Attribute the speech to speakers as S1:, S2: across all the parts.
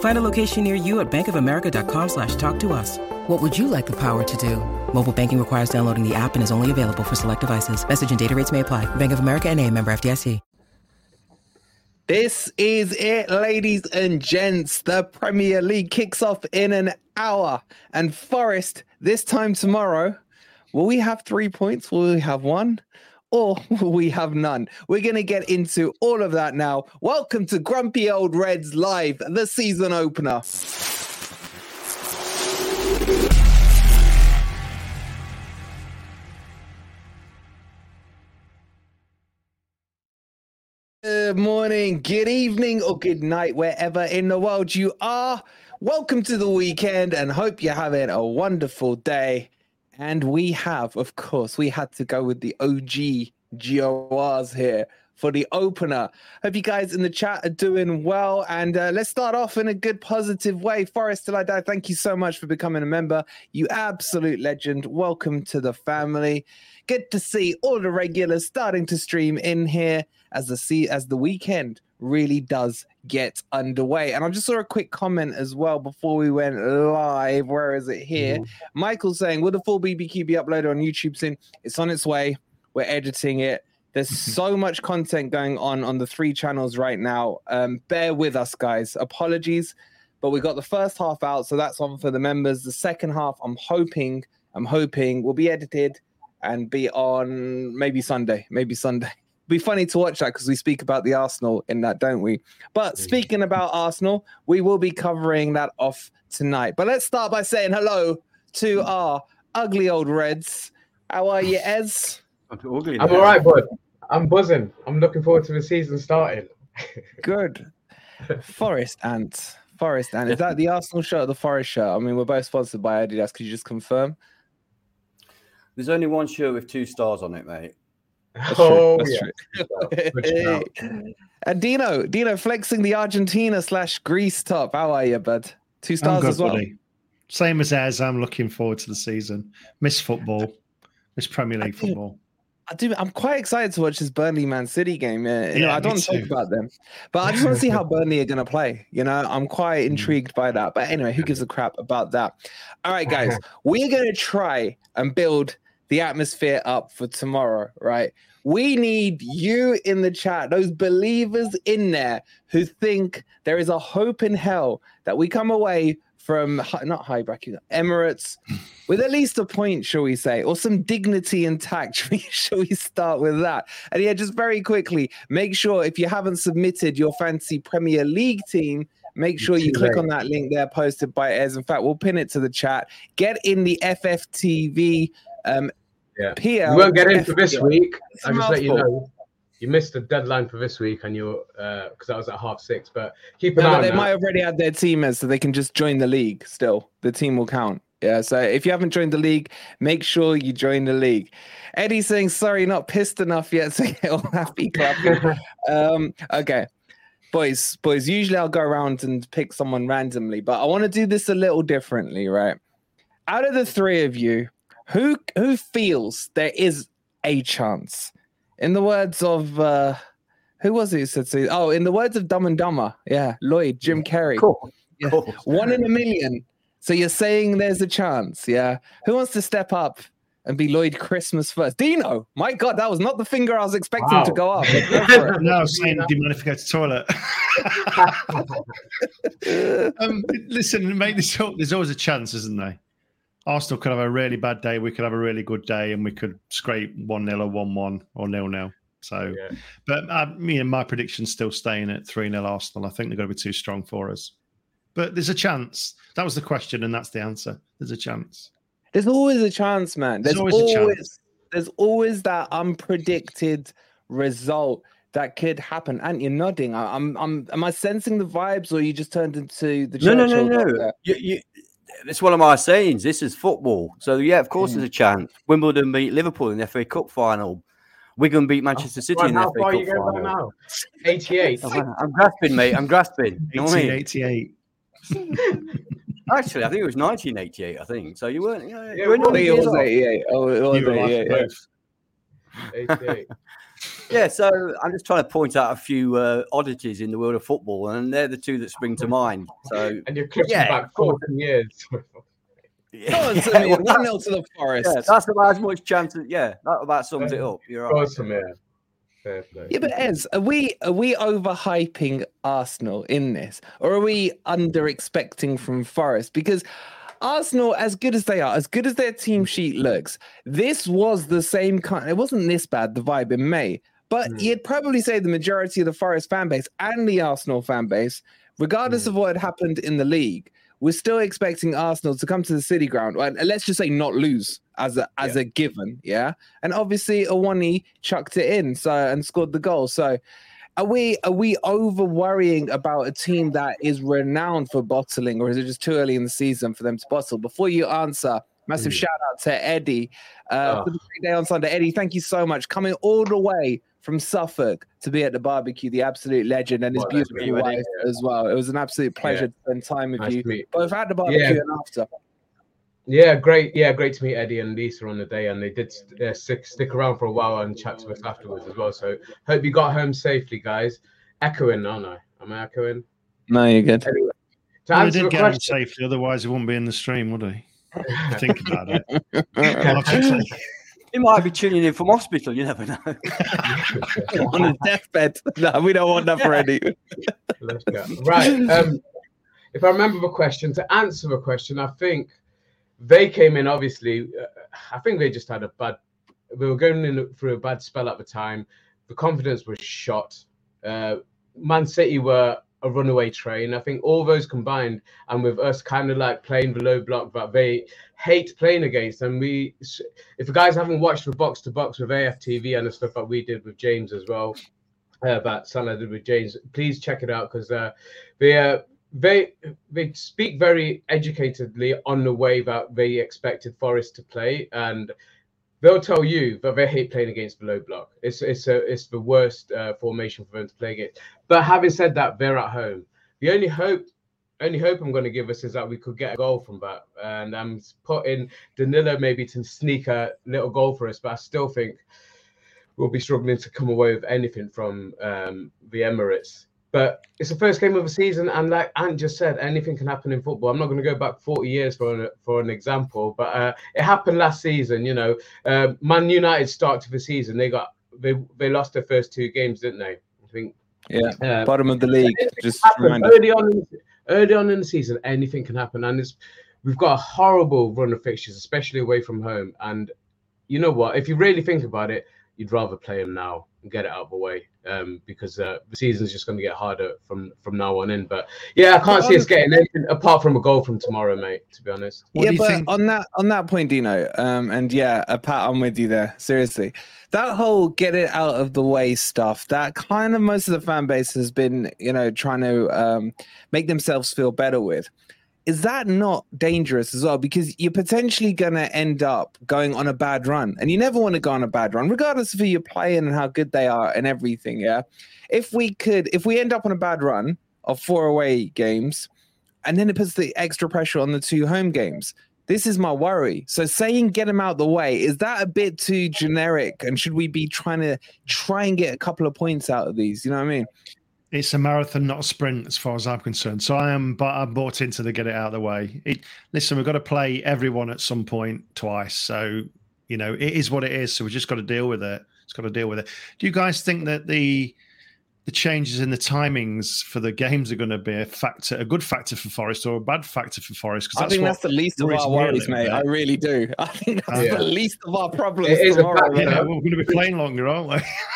S1: Find a location near you at bankofamerica.com slash talk to us. What would you like the power to do? Mobile banking requires downloading the app and is only available for select devices. Message and data rates may apply. Bank of America and a member FDIC.
S2: This is it, ladies and gents. The Premier League kicks off in an hour. And Forest, this time tomorrow, will we have three points? Will we have one? Or we have none? We're going to get into all of that now. Welcome to Grumpy Old Reds Live, the season opener. Good morning, good evening, or good night, wherever in the world you are. Welcome to the weekend and hope you're having a wonderful day. And we have, of course, we had to go with the OG GORs here for the opener. Hope you guys in the chat are doing well. And uh, let's start off in a good, positive way. Forest Till I Die, thank you so much for becoming a member. You absolute legend. Welcome to the family. Good to see all the regulars starting to stream in here as the see as the weekend really does get underway. And I just saw a quick comment as well before we went live. Where is it here? Mm-hmm. Michael saying, "Will the full BBQ be uploaded on YouTube soon? It's on its way. We're editing it." There's so much content going on on the three channels right now. Um, bear with us, guys. Apologies, but we got the first half out, so that's on for the members. The second half, I'm hoping, I'm hoping will be edited and be on maybe Sunday, maybe Sunday. Be funny to watch that because we speak about the Arsenal in that, don't we? But speaking about Arsenal, we will be covering that off tonight. But let's start by saying hello to our ugly old Reds. How are you, Ez?
S3: I'm all right, bud. I'm buzzing. I'm looking forward to the season starting.
S2: Good. Forest Ant. Forest Ant. Is that the Arsenal shirt or the Forest shirt? I mean, we're both sponsored by Adidas. Could you just confirm?
S4: There's only one shirt with two stars on it, mate.
S3: That's oh, yeah.
S2: and Dino, Dino flexing the Argentina slash Greece top. How are you, bud? Two stars good, as well. Buddy.
S5: Same as as I'm looking forward to the season. Miss football, miss Premier League football.
S2: I do. I'm quite excited to watch this Burnley Man City game. Uh, you yeah, know, I don't talk about them, but I just want to see how Burnley are going to play. You know, I'm quite mm. intrigued by that. But anyway, who gives a crap about that? All right, guys, we're going to try and build the atmosphere up for tomorrow, right? We need you in the chat, those believers in there who think there is a hope in hell that we come away from not high bracket Emirates with at least a point, shall we say, or some dignity intact. shall we start with that? And yeah, just very quickly, make sure if you haven't submitted your fancy Premier League team, make sure you click on that link there posted by Ez. In fact, we'll pin it to the chat. Get in the FFTV um,
S3: yeah. PL. You won't get in for this week. I just let you know you missed the deadline for this week and you're because uh, that was at half six. But keep an no, eye.
S2: They
S3: that.
S2: might have already had their team in, so they can just join the league. Still, the team will count. Yeah. So if you haven't joined the league, make sure you join the league. Eddie's saying sorry, not pissed enough yet, so get all happy clapping. um, okay. Boys, boys, usually I'll go around and pick someone randomly, but I want to do this a little differently, right? Out of the three of you, who who feels there is a chance in the words of uh, Who was it who said so? Oh, in the words of Dumb and Dumber, yeah, Lloyd, Jim Carrey.
S4: Cool.
S2: Yeah.
S4: Cool.
S2: One in a million. So you're saying there's a chance, yeah? Who wants to step up and be Lloyd Christmas first? Dino. My God, that was not the finger I was expecting to go up. go.
S5: No, saying, do you mind if I go to the toilet? um, listen, up. There's always a chance, isn't there? Arsenal could have a really bad day. We could have a really good day, and we could scrape one 0 or one one or nil nil. So,
S3: Yeah.
S5: but uh, me and my prediction's still staying at three 0 Arsenal. I think they're going to be too strong for us. But there's a chance. That was the question, and that's the answer. There's a chance.
S2: There's always a chance, man. There's,
S5: There's always
S2: always,
S5: a chance.
S2: there's always that unpredicted result that could happen. And you're nodding. I- I'm I'm am I sensing the vibes or you just turned into the
S4: No, no, no, no. You, you, it's one of my sayings. This is football. So, yeah, of course,
S2: Mm.
S4: there's a chance. Wimbledon beat Liverpool in the FA Cup final. Wigan beat Manchester City
S3: Right,
S4: in the
S3: how
S4: FA
S3: far are
S4: Cup
S3: you going
S4: final.
S3: now? 88.
S4: I'm grasping, mate. I'm grasping. You know what I mean?
S5: 88.
S4: Actually, I think it was 1988. I think so. You weren't. You, know,
S3: Yeah,
S4: you weren't
S2: I it was
S4: old.
S2: 88. Oh, it was 88. yeah.
S3: 88.
S4: Yeah, so I'm just trying to point out a few uh, oddities in the world of football, and they're the two that spring to mind. So,
S3: And you're clipping
S4: Yeah,
S3: back 14 years.
S2: Go on,
S4: yeah,
S2: Simeon.
S4: well,
S2: 1
S4: that's,
S2: 0 to the Forest.
S4: yeah, that's about as much chance. As, yeah, that about sums it up. You're right.
S3: Awesome, yeah.
S2: Yeah, but Ez, are we are we overhyping Arsenal in this, or are we under expecting from Forest? Because Arsenal, as good as they are, as good as their team sheet looks, this was the same kind. It wasn't this bad the vibe in May, but
S3: Mm.
S2: you'd probably say the majority of the Forest fan base and the Arsenal fan base, regardless
S3: Mm.
S2: of what had happened in the league, we're still expecting Arsenal to come to the City Ground and let's just say not lose as a as a given, yeah. And obviously, Awoniyi chucked it in, so and scored the goal. So, are we are we over worrying about a team that is renowned for bottling, or is it just too early in the season for them to bottle? Before you answer, massive
S3: Mm.
S2: shout out to Eddie uh,
S3: Oh.
S2: for the great day on Sunday. Eddie, thank you so much coming all the way from Suffolk to be at the barbecue. The absolute legend and his
S3: Well,
S2: beautiful
S4: you, Eddie.
S2: wife as well. It was an absolute pleasure
S3: Yeah.
S2: to spend time with
S3: Nice
S2: you
S3: to meet
S2: both at the barbecue
S3: Yeah.
S2: and after.
S3: Yeah, great. Yeah, great to meet Eddie and Lisa on the day, and they did uh, stick stick around for a while and chat to us afterwards as well. So hope you got home safely, guys. Echoing, aren't I? Am I echoing?
S2: No, you're good.
S3: Anyway, to
S5: Well, he
S3: answer
S5: did get him
S3: question,
S5: safely, otherwise he wouldn't be in the stream, would he? Think about it. Logically.
S4: He might be tuning in from hospital. You never know.
S2: on his deathbed. No, we don't want that for Eddie.
S3: Right. Um, if I remember the question, to answer the question, I think they came in. Obviously, uh, I think they just had a bad. They were going in through a bad spell at the time. The confidence was shot. Uh, Man City were a runaway train. I think all those combined, and with us kind of like playing the low block that they hate playing against. And we, if you guys haven't watched the box to box with AFTV and the stuff that we did with James as well, uh, that Salah did with James, please check it out because uh, they uh, they they speak very educatedly on the way that they expected Forest to play, and they'll tell you that they hate playing against the low block. It's it's a, it's the worst uh, formation for them to play against. But having said that, they're at home. The only hope. Only hope I'm going to give us is that we could get a goal from that, and I'm putting Danilo maybe to sneak a little goal for us. But I still think we'll be struggling to come away with anything from um, the Emirates. But it's the first game of the season, and like Ant just said, anything can happen in football. I'm not going to go back 40 years for an, for an example, but uh, it happened last season. You know, uh, Man United start to the season, they got they they lost their first two games, didn't they? I think.
S2: Yeah,
S3: Uh,
S2: bottom of the league. Just
S3: early on, in, early on in the season, anything can happen, and it's we've got a horrible run of fixtures, especially away from home. And you know what? If you really think about it, you'd rather play them now and get it out of the way, um, because uh, the season's just going to get harder from from now on in. But yeah, I can't see us getting anything apart from a goal from tomorrow, mate. To be honest.
S5: What
S2: yeah, but
S5: think?
S2: on that on that point, Dino, um, and yeah, a pat, I'm with you there. Seriously, that whole get it out of the way stuff, that kind of most of the fan base has been, you know, trying to um, make themselves feel better with. Is that not dangerous as well? Because you're potentially going to end up going on a bad run, and you never want to go on a bad run, regardless of who you're playing and how good they are and everything. Yeah, if we could, if we end up on a bad run of four away games, and then it puts the extra pressure on the two home games. This is my worry. So saying get him out the way, is that a bit too generic? And should we be trying to try and get a couple of points out of these? You know what I mean?
S5: It's a marathon, not a sprint, as far as I'm concerned. So I am, but I'm bought into the get it out of the way. It, listen, we've got to play everyone at some point twice. So you know, it is what it is. So we've just got to deal with it. It's got to deal with it. Do you guys think that the the changes in the timings for the games are going to be a factor, a good factor for Forest or a bad factor for Forest?
S2: Because I think that's the least of our worries, mate. I really do. I think that's yeah. the least of our problems.
S3: It is tomorrow,
S5: bad, yeah, we're going to be playing longer, aren't we?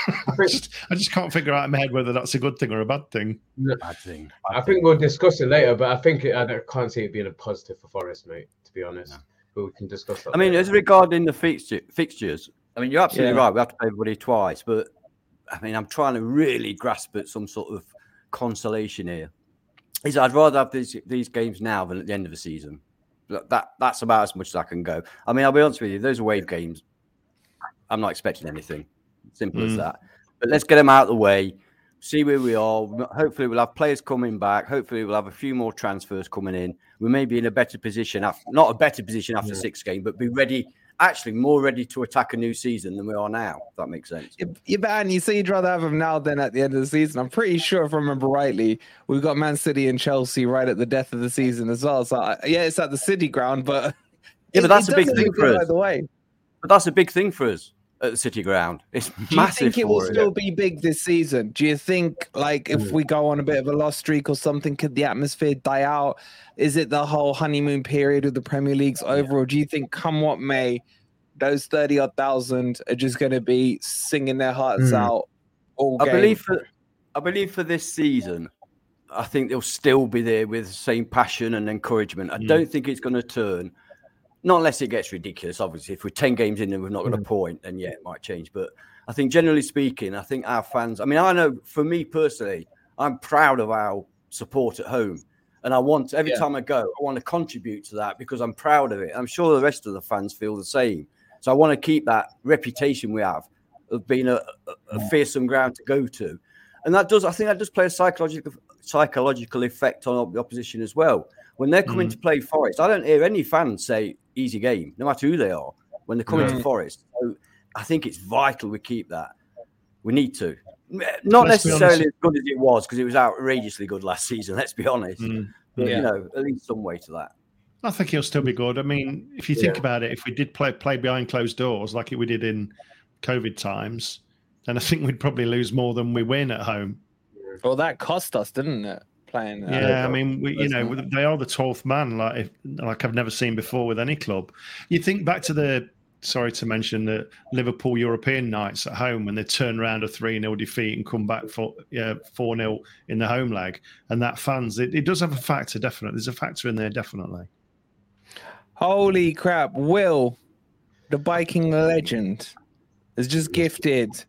S5: I, just, I just can't figure out in my head whether that's a good thing or a bad thing.
S4: Bad thing.
S3: Bad I think we'll discuss it later, but I think it, I can't see it being a positive for Forest, mate. To be honest, no. but we can discuss that.
S4: I mean, later. as regarding the fixture, fixtures, I mean, you're absolutely yeah. right. We have to play everybody twice, but I mean, I'm trying to really grasp at some sort of consolation here. Is I'd rather have these these games now than at the end of the season. That that's about as much as I can go. I mean, I'll be honest with you. Those are wave games, I'm not expecting anything. Simple mm. as that. But let's get them out of the way. See where we are. Hopefully, we'll have players coming back. Hopefully, we'll have a few more transfers coming in. We may be in a better position after, not a better position after yeah. six game, but be ready actually more ready to attack a new season than we are now. If that makes sense.
S2: Yeah, man, you say you'd rather have them now than at the end of the season. I'm pretty sure, if I remember rightly, we've got Man City and Chelsea right at the death of the season as well. So uh, yeah, it's at the City ground, but
S4: yeah, but that's a big thing for us. By the way, but that's a big thing for us at the City ground. It's
S2: Do
S4: massive.
S2: Do you think it will it. still be big this season? Do you think, like, if mm. we go on a bit of a loss streak or something, could the atmosphere die out? Is it the whole honeymoon period of the Premier League's over, yeah. or do you think, come what may, those 30 odd thousand are just going to be singing their hearts mm. out all game.
S4: I believe for I believe for this season, I think they'll still be there with the same passion and encouragement. I mm. don't think it's going to turn, not unless it gets ridiculous. Obviously, if we're 10 games in and we're not mm. going to point, then yeah, it might change. But I think generally speaking, I think our fans, I mean, I know for me personally, I'm proud of our support at home. And I want every yeah. time I go, I want to contribute to that because I'm proud of it. I'm sure the rest of the fans feel the same. So I want to keep that reputation we have of being a, a, a mm. fearsome ground to go to. And that does, I think that does play a psychological psychological effect on the opposition as well. When they're coming mm. to play Forest, I don't hear any fans say easy game, no matter who they are, when they're coming to Forest. So I think it's vital we keep that. We need to. Not let's necessarily as good as it was, because it was outrageously good last season, let's be honest. Mm. But, yeah. you know, at least some way to that.
S5: I think he'll still be good. I mean, if you think yeah. about it, if we did play play behind closed doors like we did in COVID times, then I think we'd probably lose more than we win at home.
S2: Well, that cost us, didn't it? Playing.
S5: Uh, yeah, I mean, we, you know, they are the twelfth man, like if, like I've never seen before with any club. You think back to the sorry to mention the Liverpool European nights at home when they turn around a 3 0 defeat and come back for 4 0 in the home leg. And that fans, it, it, does have a factor, definitely. There's a factor in there, definitely.
S2: Holy crap. Will, the biking legend, has just gifted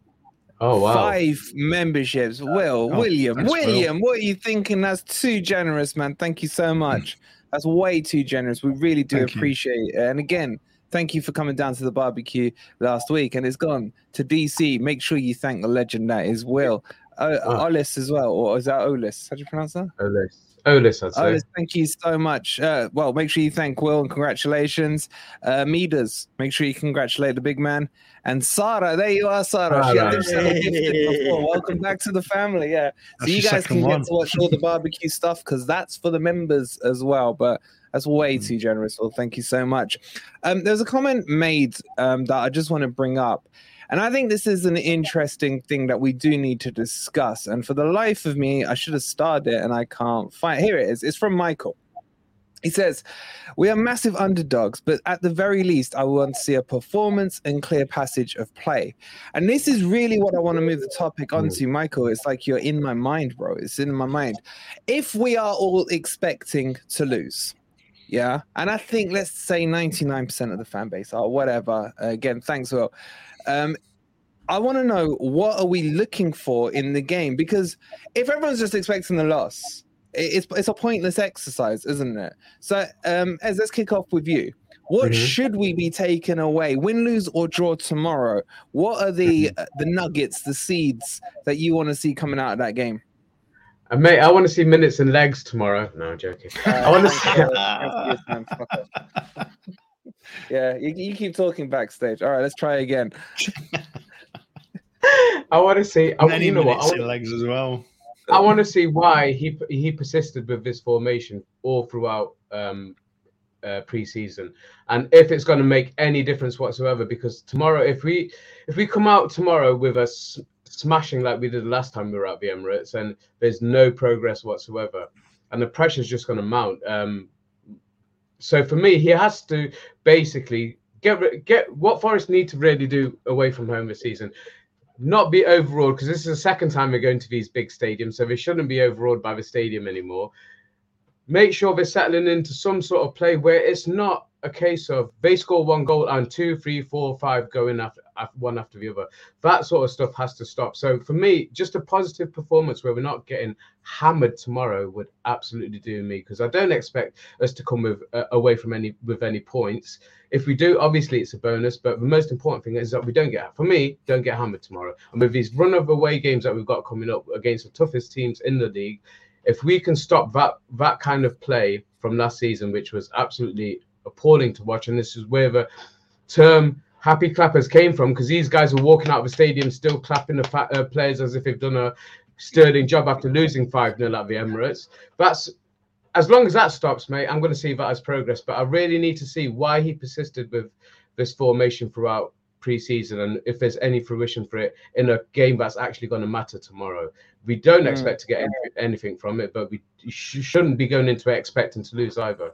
S3: oh, wow.
S2: five memberships. Will, oh, William, William, Will. what are you thinking? That's too generous, man. Thank you so much. That's way too generous. We really do thank appreciate you. it. And again, thank you for coming down to the barbecue last week. And it's gone to DC. Make sure you thank the legend that is Will. Uh, oh. Olis as well, or is that Olis? How do you pronounce that?
S3: Olis. Olis, I'd say. Olis,
S2: thank you so much. Uh, well, make sure you thank Will and congratulations. Uh, Midas, make sure you congratulate the big man. And Sarah, there you are, Sarah. she had before. Welcome back to the family. Yeah. So you guys can one. get to watch all the barbecue stuff because that's for the members as well. But that's way mm. too generous. Well, thank you so much. Um, there's a comment made um, that I just want to bring up. And I think this is an interesting thing that we do need to discuss. And for the life of me, I should have started it and I can't find. Here it is. It's from Michael. He says, We are massive underdogs, but at the very least, I want to see a performance and clear passage of play. And this is really what I want to move the topic hmm. onto, Michael. It's like you're in my mind, bro. It's in my mind. If we are all expecting to lose, yeah, and I think let's say 99% of the fan base are whatever, again, thanks, Will. Um, I want to know what are we looking for in the game because if everyone's just expecting the loss, it's it's a pointless exercise, isn't it? So, um, as let's kick off with you. What mm-hmm. should we be taking away, win, lose, or draw tomorrow? What are the mm-hmm. uh, the nuggets, the seeds that you want to see coming out of that game?
S3: And mate, I want to see minutes and legs tomorrow. No, I'm joking. I want to
S2: see. yeah, you, you keep talking backstage. All right, let's try again.
S3: I want to see. I,
S5: Many
S3: you know what? I
S5: minutes
S3: want,
S5: legs as well.
S3: I want to see why he he persisted with this formation all throughout um, uh, preseason, and if it's going to make any difference whatsoever. Because tomorrow, if we if we come out tomorrow with a s- smashing like we did last time we were at the Emirates, and there's no progress whatsoever, and the pressure's just going to mount. Um, so for me, he has to basically get get what Forest need to really do away from home this season. Not be overawed because this is the second time we're going to these big stadiums, so they shouldn't be overawed by the stadium anymore. Make sure they're settling into some sort of play where it's not a case of they score one goal and two, three, four, five going after, after one after the other. That sort of stuff has to stop. So for me, just a positive performance where we're not getting hammered tomorrow would absolutely do me because I don't expect us to come with uh, away from any with any points. If we do, obviously it's a bonus, but the most important thing is that we don't get for me don't get hammered tomorrow. And with these run of away games that we've got coming up against the toughest teams in the league, if we can stop that that kind of play from last season, which was absolutely appalling to watch, and this is where the term happy clappers came from because these guys were walking out of the stadium still clapping the fa- uh, players as if they've done a sterling job after losing 5 0 at the Emirates. That's as long as that stops, mate, I'm going to see that as progress. But I really need to see why he persisted with this formation throughout pre-season and if there's any fruition for it in a game that's actually going to matter tomorrow. We don't
S2: Mm.
S3: expect to get any, anything from it, but we sh- shouldn't be going into it expecting to lose either.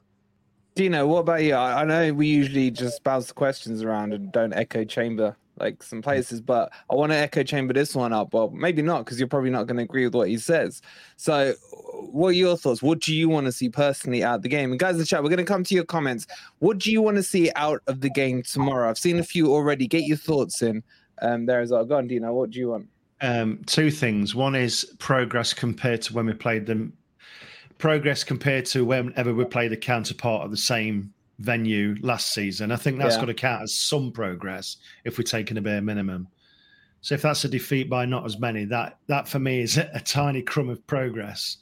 S2: Dino, what about you? I, know we usually just bounce the questions around and don't echo chamber like some places, but I want to echo chamber this one up. Well, maybe not because you're probably not going to agree with what he says. So, what are your thoughts? What do you want to see personally out of the game? And guys, in the chat, we're going to come to your comments. What do you want to see out of the game tomorrow? I've seen a few already. Get your thoughts in um, there as well. Dino. What do you want?
S5: Um, two things. One is progress compared to when we played them. Progress compared to whenever we played the counterpart of the same venue last season. I think that's
S2: Yeah.
S5: got to count as some progress if we're taking a bare minimum. So if that's a defeat by not as many, that that for me is a, a tiny crumb of progress.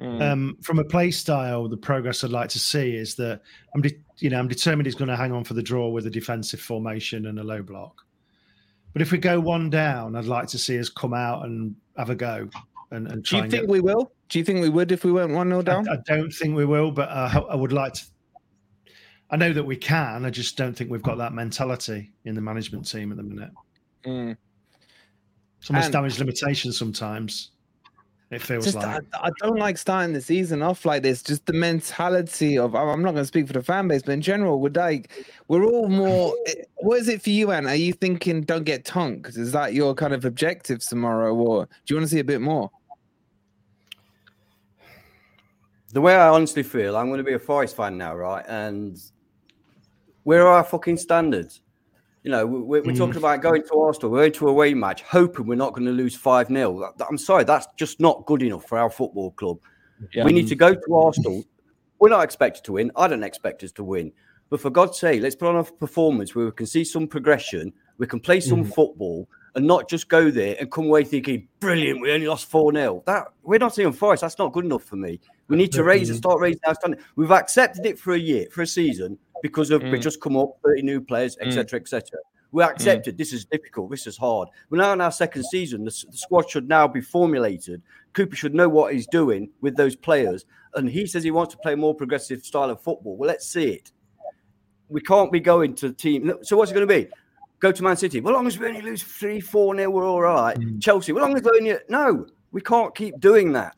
S2: Mm.
S5: Um, from a play style, the progress I'd like to see is that I'm, de- you know, I'm determined he's going to hang on for the draw with a defensive formation and a low block. But if we go one down, I'd like to see us come out and have a go. And, and
S2: do you think
S5: get,
S2: we will? Do you think we would if we went 1 0 down?
S5: I don't think we will, but uh, I would like to. I know that we can. I just don't think we've got that mentality in the management team at the minute.
S2: Mm.
S5: It's almost
S2: And-
S5: damage limitation sometimes. It feels
S2: just
S5: like.
S2: I, I don't like starting the season off like this. Just the mentality of I'm not going to speak for the fan base, but in general, we're like we're all more. eh, What is it for you, Ant? Are you thinking don't get tonked? Is that your kind of objective tomorrow, or do you want to see a bit more?
S4: The way I honestly feel, I'm going to be a Forest fan now, right? And where are our fucking standards? You know, we- we're, we're hmm. talking about going to Arsenal, we're going to a away match, hoping we're not going to lose 5 0. I'm sorry, that's just not good enough for our football club. We need to go to Arsenal. We're not expected to win. I don't expect us to win. But for God's sake, let's put on a performance where we can see some progression, we can play some mm-hmm. football, and not just go there and come away thinking, brilliant, we only lost 4 0. That we're not seeing Forest. That's not good enough for me. We need to raise and start raising our standard. We've accepted it for a year, for a season, because of we mm. just come up 30 new players, etc. Mm. etc. We accepted mm. this is difficult, this is hard. We're now in our second season. The, the squad should now be formulated. Cooper should know what he's doing with those players. And he says he wants to play a more progressive style of football. Well, let's see it. We can't be going to the team. So what's it going to be? Go to Man City. Well, long as we only lose three, four nil, we're all right. Chelsea. Well, long as we only no, we can't keep doing that.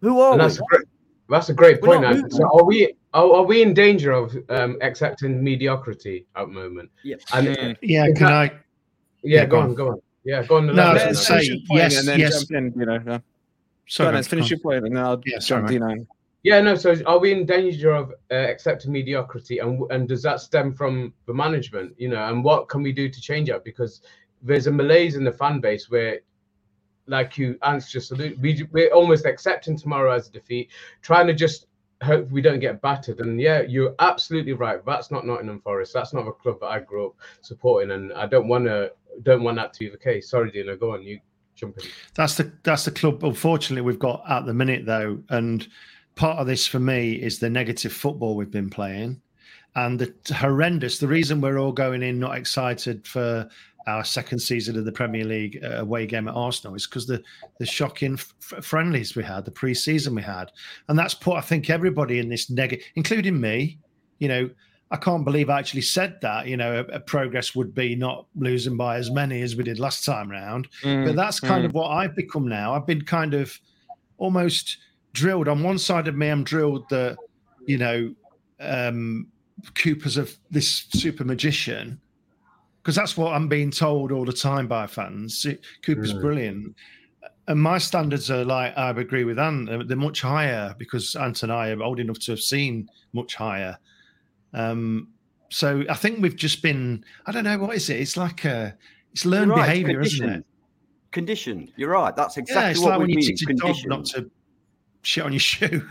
S4: Who are
S3: And
S4: we?
S3: that's a great, that's a great
S4: We're
S3: point.
S4: not
S3: So are we are, are we in danger of um, accepting mediocrity at the moment?
S4: Yeah.
S3: And
S2: Mm.
S5: yeah, can
S3: that-
S5: I?
S3: yeah,
S5: Yeah,
S3: go
S5: go
S3: on,
S5: on.
S3: go on. Yeah, go on.
S5: No,
S3: elaborate
S5: I
S3: on
S5: was
S3: that.
S5: say- yes,
S2: and then
S5: yes.
S2: jump in. You know, no.
S5: Sorry,
S2: Go on,
S5: man,
S2: let's finish your point, and then I'll
S5: Yeah, sorry,
S2: jump
S5: mate.
S2: Dino.
S3: Yeah, no. So, are we in danger of uh, accepting mediocrity, and and does that stem from the management? You know, and what can we do to change it? Because there's a malaise in the fan base where, like you Ants just alluded, we we're almost accepting tomorrow as a defeat, trying to just hope we don't get battered. And yeah, you're absolutely right. That's not Nottingham Forest. That's not a club that I grew up supporting, and I don't want to don't want that to be the case. Sorry, Dino. Go on. You jump in.
S5: That's the that's the club. Unfortunately, we've got at the minute though, and part of this for me is the negative football we've been playing, and the horrendous. The reason we're all going in not excited for our second season of the Premier League uh, away game at Arsenal is because the the shocking f- friendlies we had, the pre-season we had, and that's put I think everybody in this negative, including me. You know, I can't believe I actually said that. You know, a, a progress would be not losing by as many as we did last time round.
S2: Mm,
S5: but that's kind
S2: mm.
S5: of what I've become now. I've been kind of almost drilled on one side of me. I'm drilled that you know um, Cooper's of this super magician because that's what I'm being told all the time by fans. Cooper's
S3: Mm.
S5: brilliant. And my standards are like I agree with Ant. They're, much higher because Ant and I are old enough to have seen much higher. Um, so I think we've just been. I don't know what is it. It's like a. It's learned
S4: right, it's
S5: behaviour, isn't it?
S4: Conditioned. You're right. That's
S5: Yeah,
S4: exactly
S5: it's
S4: what
S5: like
S4: we
S5: when you
S4: mean.
S5: teach your dog
S4: Conditioned.
S5: not to shit on your shoe.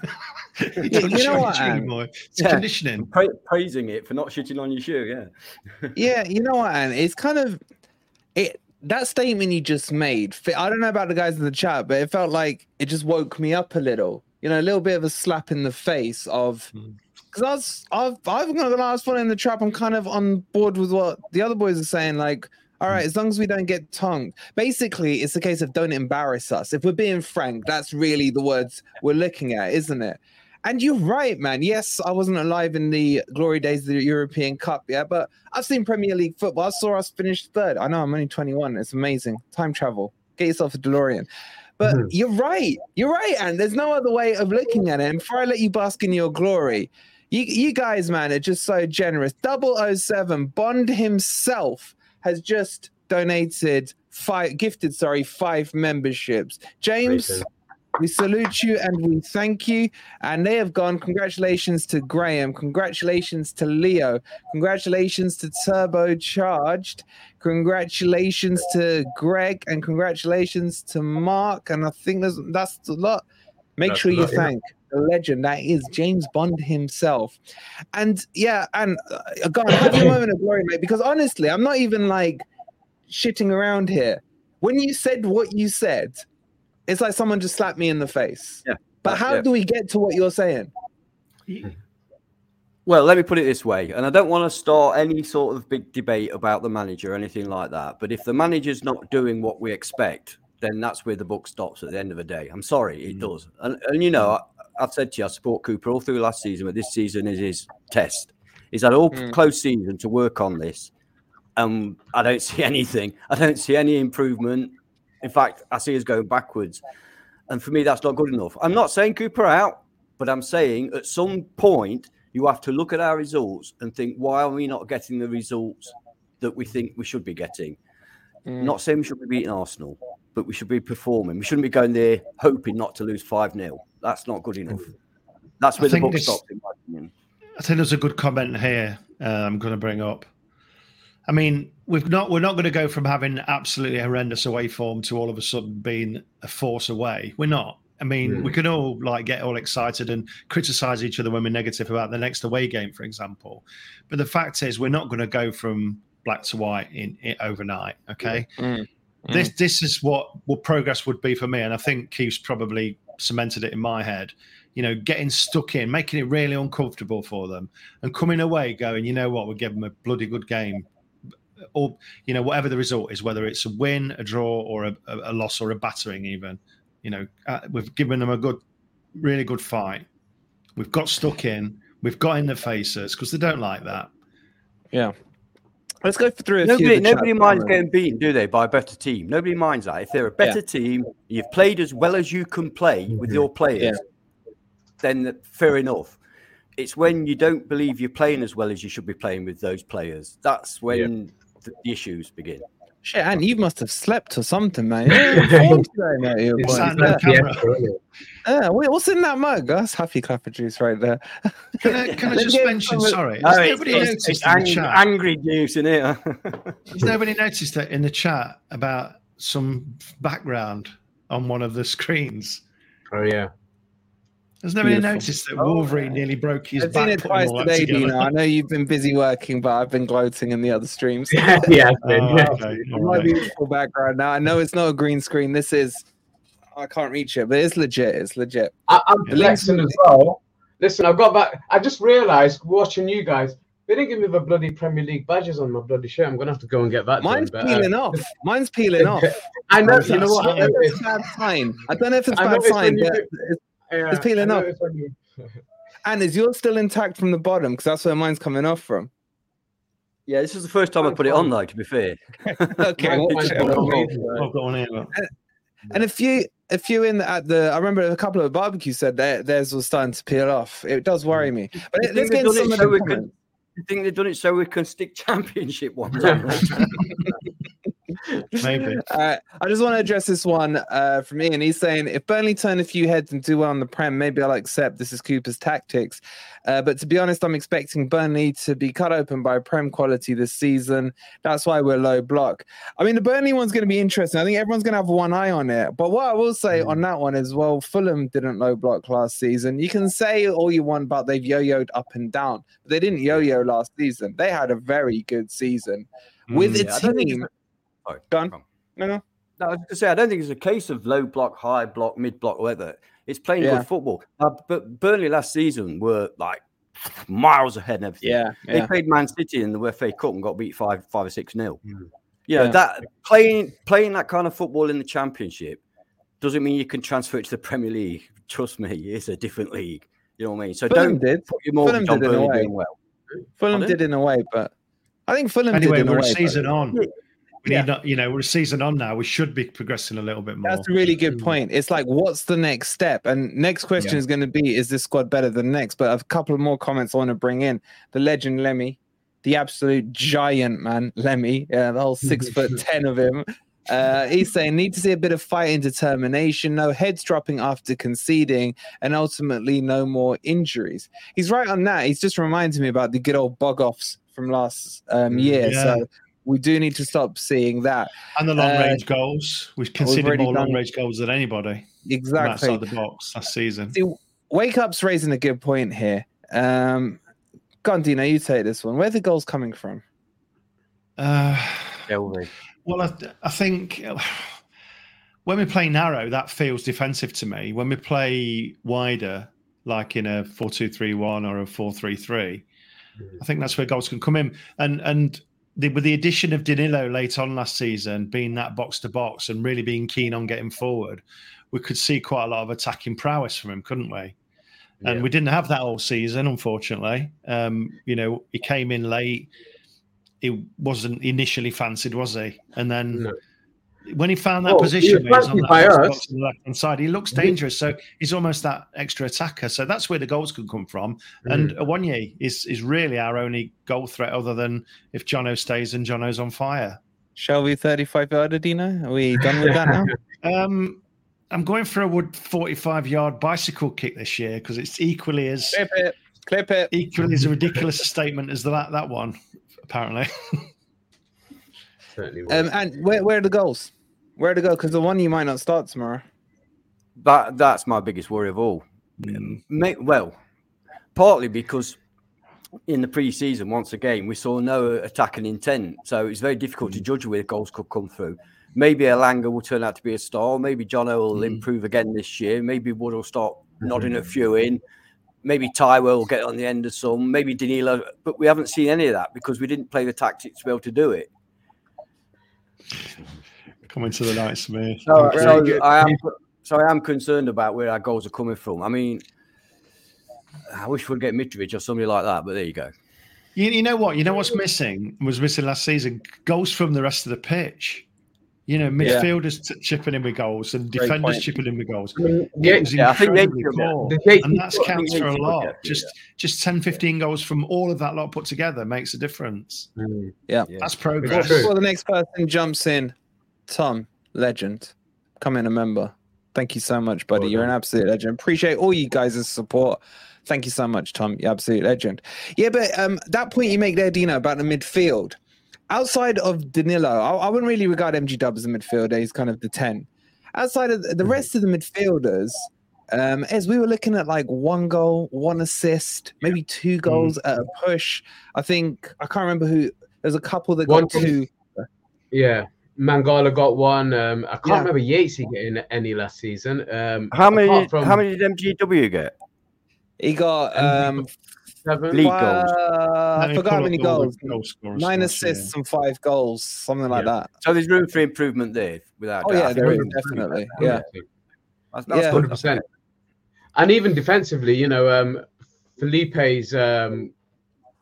S5: You
S2: You-
S5: don't
S2: you know
S5: on
S2: what,
S5: shoe
S2: Ant?
S5: anymore. It's
S4: Yeah.
S5: conditioning.
S4: Pra- praising it for not shitting on your shoe. Yeah.
S2: yeah, you know what, and it's kind of it. That statement you just made. I don't know about the guys in the chat, but it felt like it just woke me up a little. You know, a little bit of a slap in the face of
S5: Mm.
S2: because I was, I've, I've got the last one in the trap. I'm kind of on board with what the other boys are saying. Like, all right, as long as we don't get tongued. Basically, it's a case of don't embarrass us. If we're being frank, that's really the words we're looking at, isn't it? And you're right, man. Yes, I wasn't alive in the glory days of the European Cup, yeah, but I've seen Premier League football. I saw us finish third. I know I'm only 21. It's amazing. Time travel. Get yourself a DeLorean. But
S3: Mhm.
S2: you're right. You're right, and there's no other way of looking at it. And before I let you bask in your glory, you, you guys, man, are just so generous. 007 Bond himself has just donated five, gifted, sorry, five memberships. James,
S3: Amazing.
S2: We salute you and we thank you. And they have gone. Congratulations to Graham. Congratulations to Leo. Congratulations to Turbocharged. Congratulations to Greg. And congratulations to Mark. And I think there's, that's a lot. Make
S3: That's
S2: sure you
S3: lot, yeah.
S2: thank the legend that is James Bond himself. And yeah, and uh, go on, have your moment of glory, mate. Because honestly, I'm not even like shitting around here. When you said what you said, it's like someone just slapped me in the face.
S4: Yeah,
S2: But how
S4: it.
S2: do we get to what you're saying?
S4: Well, let me put it this way, and I don't want to start any sort of big debate about the manager or anything like that. But if the manager's not doing what we expect, then that's where the book stops at the end of the day. I'm sorry, it does. And, and you know, I, I've said to you, I support Cooper all through last season, but this season is his test. He's had all
S2: Mm.
S4: close season to work on this. Um, I don't see anything. I don't see any improvement. In fact, I see us going backwards. And for me, that's not good enough. I'm not saying Cooper out, but I'm saying at some point you have to look at our results and think, why are we not getting the results that we think we should be getting?
S2: Mm.
S4: Not saying we should be beating Arsenal, but we should be performing. We shouldn't be going there hoping not to lose 5 0. That's not good enough. That's
S5: I
S4: where the
S5: think
S4: book
S5: this-
S4: stops, in my opinion.
S5: I think there's a good comment here. Uh, I'm going to bring up. I mean, we've not we're not going to go from having absolutely horrendous away form to all of a sudden being a force away. We're not. I mean,
S3: Mm.
S5: we can all like get all excited and criticize each other when we're negative about the next away game, for example. But the fact is, we're not going to go from black to white in, in overnight. Okay,
S2: Mm.
S5: this this is what what progress would be for me, and I think Keith's probably cemented it in my head. You know, getting stuck in, making it really uncomfortable for them, and coming away going, you know what, we'll give them a bloody good game, or you know, whatever the result is, whether it's a win, a draw, or a, a, a loss, or a battering, even. You know, uh, we've given them a good, really good fight. We've got stuck in. We've got in their faces because they don't like that.
S2: Yeah. Let's go through a few.
S4: Nobody,
S2: of
S4: nobody minds getting beaten, do they, by a better team? Nobody minds that. If they're a better team, you've played as well as you can play with your players, yeah. then fair enough. It's when you don't believe you're playing as well as you should be playing with those players. That's when the, the issues begin.
S2: Shit, and you must have slept or something, man. You're in form today, mate, you're
S3: It's
S2: quite-
S5: Sat in the
S3: not
S5: camera.
S3: Fiesta, is it?
S2: Yeah, wait, what's in that mug? That's happy clapper juice right there.
S5: Can I, can I
S2: Let's
S5: just mention? Sorry,
S4: No,
S5: has oh,
S4: it's,
S5: nobody
S4: it's-
S5: noticed
S4: it's
S5: in the chat?
S4: angry juice in here.
S5: Has nobody noticed that in the chat about some background on one of the screens?
S3: Oh yeah.
S5: Has nobody noticed that Wolverine nearly broke his
S2: I've
S5: back?
S2: seen it twice today,
S5: together?
S2: Dino. I know you've been busy working, but I've been gloating in the other streams.
S3: yeah, yeah,
S5: Oh,
S3: yeah.
S5: okay,
S2: My
S5: right.
S2: beautiful background now. I know it's not a green screen. This is I can't reach it, but it's legit. It's legit.
S3: I, I'm
S2: Yeah.
S3: flexing as well. Listen, I've got back. I just realised watching you guys, they didn't give me the bloody Premier League badges on my bloody shirt. I'm gonna have to go and get that.
S2: Mine's
S3: done, but, uh,
S2: peeling off. Mine's peeling off.
S3: I know. You know what? I
S2: I don't know if it's a bad sign. I don't know if it's
S3: I
S2: bad
S3: noticed
S2: sign, but it's,
S3: Yeah,
S2: It's peeling
S3: I
S2: off.
S3: noticed when you-
S2: and is yours still intact from the bottom? Because that's where mine's coming off from.
S4: Yeah, this is the first time I put it on, though. To be fair,
S2: Okay,
S3: Mine-
S2: watch
S3: mine's
S2: it.
S3: got a
S2: Watch
S3: wave,
S2: it.
S5: I've got one here. look.
S2: And a few, a few in the, at the. I remember a couple of barbecues said that theirs was starting to peel off. It does worry me. But
S4: You
S2: let's
S4: think
S2: get
S4: they've
S2: some
S4: done
S2: of
S4: it so
S2: the
S4: we can- you think they've done it so we can stick championship ones on?
S5: Maybe.
S2: Uh, I just want to address this one uh, from Ian. He's saying if Burnley turn a few heads and do well on the Prem, maybe I'll accept this is Cooper's tactics. Uh, but to be honest, I'm expecting Burnley to be cut open by Prem quality this season. That's why we're low block. I mean, the Burnley one's going to be interesting. I think everyone's going to have one eye on it. But what I will say on that one is, well, Fulham didn't low block last season. You can say all you want but they've yo-yoed up and down, but they didn't yo-yo last season. They had a very good season with
S5: Mm.
S2: a
S4: Yeah, I don't think
S2: team.
S4: Sorry,
S2: Done.
S4: wrong.
S2: No, no.
S4: No, I was going to say, I don't think it's a case of low block, high block, mid block, whatever. It's playing
S2: Yeah.
S4: good football. Uh, but Burnley last season were like miles ahead and everything.
S2: Yeah,
S4: They played Man City in the FA Cup and got beat five, five or six nil.
S3: Mm.
S4: You know
S2: Yeah.
S4: that playing playing that kind of football in the Championship doesn't mean you can transfer it to the Premier League. Trust me, it's a different league. You know what I mean? So
S2: Fulham
S4: don't
S2: did.
S4: put your mortgage
S2: Fulham
S4: on
S2: did in a
S4: Burnley
S2: way.
S4: doing well.
S2: Fulham did in a way, but I think Fulham
S5: Anyway,
S2: did in a
S5: we're a
S2: way. but
S5: season on. We
S2: Yeah.
S5: need not, you know, we're a season on now. We should be progressing a little bit more.
S2: That's a really good point. It's like, what's the next step? And next question
S5: Yeah.
S2: is going to be, is this squad better than next? But a couple of more comments I want to bring in. The legend Lemmy, the absolute giant man, Lemmy, yeah, the whole six foot ten of him. Uh, he's saying need to see a bit of fight and determination, no heads dropping after conceding, and ultimately no more injuries. He's right on that. He's just reminding me about the good old bog offs from last um, year.
S5: Yeah.
S2: So we do need to stop seeing that.
S5: and the long
S2: Uh,
S5: range goals. We've conceded more long range goals than anybody
S2: Exactly.
S5: outside the box last season.
S2: See, Wake Up's raising a good point here. Um, Gondino, you take this one. Where are the goals coming from?
S5: Uh, well, I, I think when we play narrow, that feels defensive to me. When we play wider, like in a 4 2 3 1 or a 4 3 3, I think that's where goals can come in. And and the, with the addition of Danilo late on last season, being that box to box and really being keen on getting forward, we could see quite a lot of attacking prowess from him, couldn't we? And
S3: Yeah.
S5: we didn't have that all season, unfortunately. Um, you know, he came in late. He wasn't initially fancied, was he? And then
S3: No.
S5: When he found that
S3: Well, he
S5: position
S3: was
S5: on
S3: fancied
S5: that box
S3: us.
S5: on the left hand side, he looks dangerous. So he's almost that extra attacker. So that's where the goals can come from. And Awoniyi is is really our only goal threat, other than if Jono stays and Jono's on fire.
S2: Shall we 35 yarder, Dino? Are we done with that now?
S5: Um, I'm going for a wood 45 yard bicycle kick this year because it's equally as
S2: Clip it. Clip it.
S5: equally as a ridiculous a statement as that that one. Apparently,
S2: Um, and where, where are the goals? Where to go? Because the one you might not start tomorrow.
S4: That that's my biggest worry of all. Mm. Ma- Well, partly because in the pre-season, once again, we saw no attacking intent, so it's very difficult to mm. judge where goals could come through. Maybe Elanga will turn out to be a star. Maybe Jono will mm. improve again this year. Maybe Wood will start mm-hmm. nodding a few in. Maybe Taiwo will get on the end of some. Maybe Danilo, but we haven't seen any of that because we didn't play the tactics to be able to do it.
S5: Coming to the night, Samir.
S4: So, so. I am, so I am concerned about where our goals are coming from. I mean, I wish we'd get Mitrovic or somebody like that, but there you go.
S5: You, you know what? You know what's missing? Was missing last season? Goals from the rest of the pitch. You know,
S2: Yeah.
S5: midfielders t- chipping in with goals and
S2: Great
S5: defenders
S2: point.
S5: chipping in with goals.
S3: I mean, yeah,
S4: yeah, I think they
S5: incredibly
S4: should
S5: poor. and that's counts for a lot.
S4: get-
S5: Just just 10, 15 goals from all of that lot put together makes a difference.
S3: Mm.
S2: Yeah.
S4: Yeah.
S5: That's progress.
S3: true.
S2: Before the next person jumps in, Tom, legend, come in a member. Thank you so much, buddy.
S3: Well
S2: You're an absolute legend. Appreciate all you guys' support. Thank you so much, Tom. You're absolute legend. Yeah, but um, that point you make there, Dino, about the midfield. Outside of Danilo, I, I wouldn't really regard MG Dub as a midfielder. He's kind of the 10. Outside of the, the rest of the midfielders, Um, as we were looking at like one goal, one assist, maybe two
S3: Mm.
S2: goals at a push. I think I can't remember who. There's a couple that
S3: One
S2: got two.
S3: Yeah, Mangala got one. Um, I can't
S2: Yeah.
S3: remember Yatesy getting any last season. Um,
S4: How many?
S3: from
S4: How many did MGW get?
S2: He got um,
S3: seven.
S4: League
S2: fi-
S4: goals.
S2: I forgot how many
S5: up
S2: goals.
S5: goal scorers
S2: Nine
S5: last year.
S2: assists and five goals, something like
S3: Yeah.
S2: that.
S4: So there's room for improvement there, without
S2: Oh
S4: doubt.
S2: yeah, there is definitely. Yeah,
S4: That's, that's
S2: Yeah.
S4: good.
S3: hundred percent. And even defensively, you know, um, Felipe's um,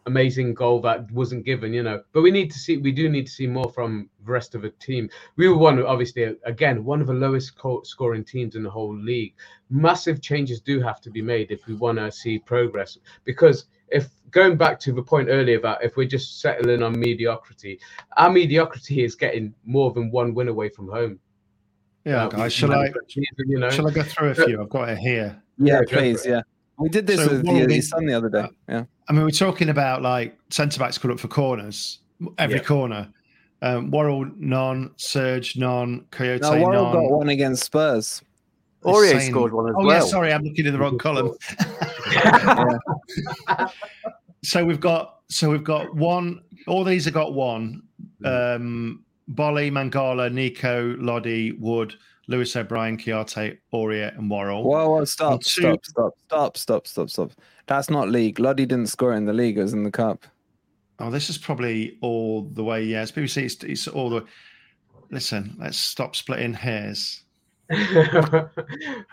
S3: amazing goal that wasn't given, you know. But we need to see, we do need to see more from the rest of the team. We were one, obviously, again, one of the lowest co- scoring teams in the whole league. Massive changes do have to be made if we want to see progress. Because if going back to the point earlier about if we're just settling on mediocrity, our mediocrity is getting more than one win away from home.
S5: Yeah,
S3: Uh,
S5: guys. Shall I?
S3: You know,
S5: Shall I go through a few? I've got it here.
S2: yeah,
S3: go for
S2: please, yeah. We did this
S5: So
S2: with
S5: what are
S2: your,
S5: we-
S2: your son the other day. Yeah,
S5: I mean, we're talking about like centre backs called up for corners, every
S3: Yeah.
S5: corner. Um, Worrall none, Serge non, Kouyaté
S2: no, Worrall
S5: none.
S2: got one against Spurs.
S4: Aurier scored one as
S5: oh
S4: well.
S5: yeah, sorry, I'm looking in the wrong column. so we've got so we've got one. All these have got one. Um, Boly, Mangala, Neco, Lodi, Wood, Lewis O'Brien, Chiarte, Aurier, and Worrall.
S2: Whoa, whoa, stop,
S5: two-
S2: stop, stop, stop, stop, stop, stop. That's not league. Lodi didn't score in the league; it was in the cup.
S5: Oh, this is probably all the way. Yeah, it's BBC. It's, it's all the. Listen, let's stop splitting hairs.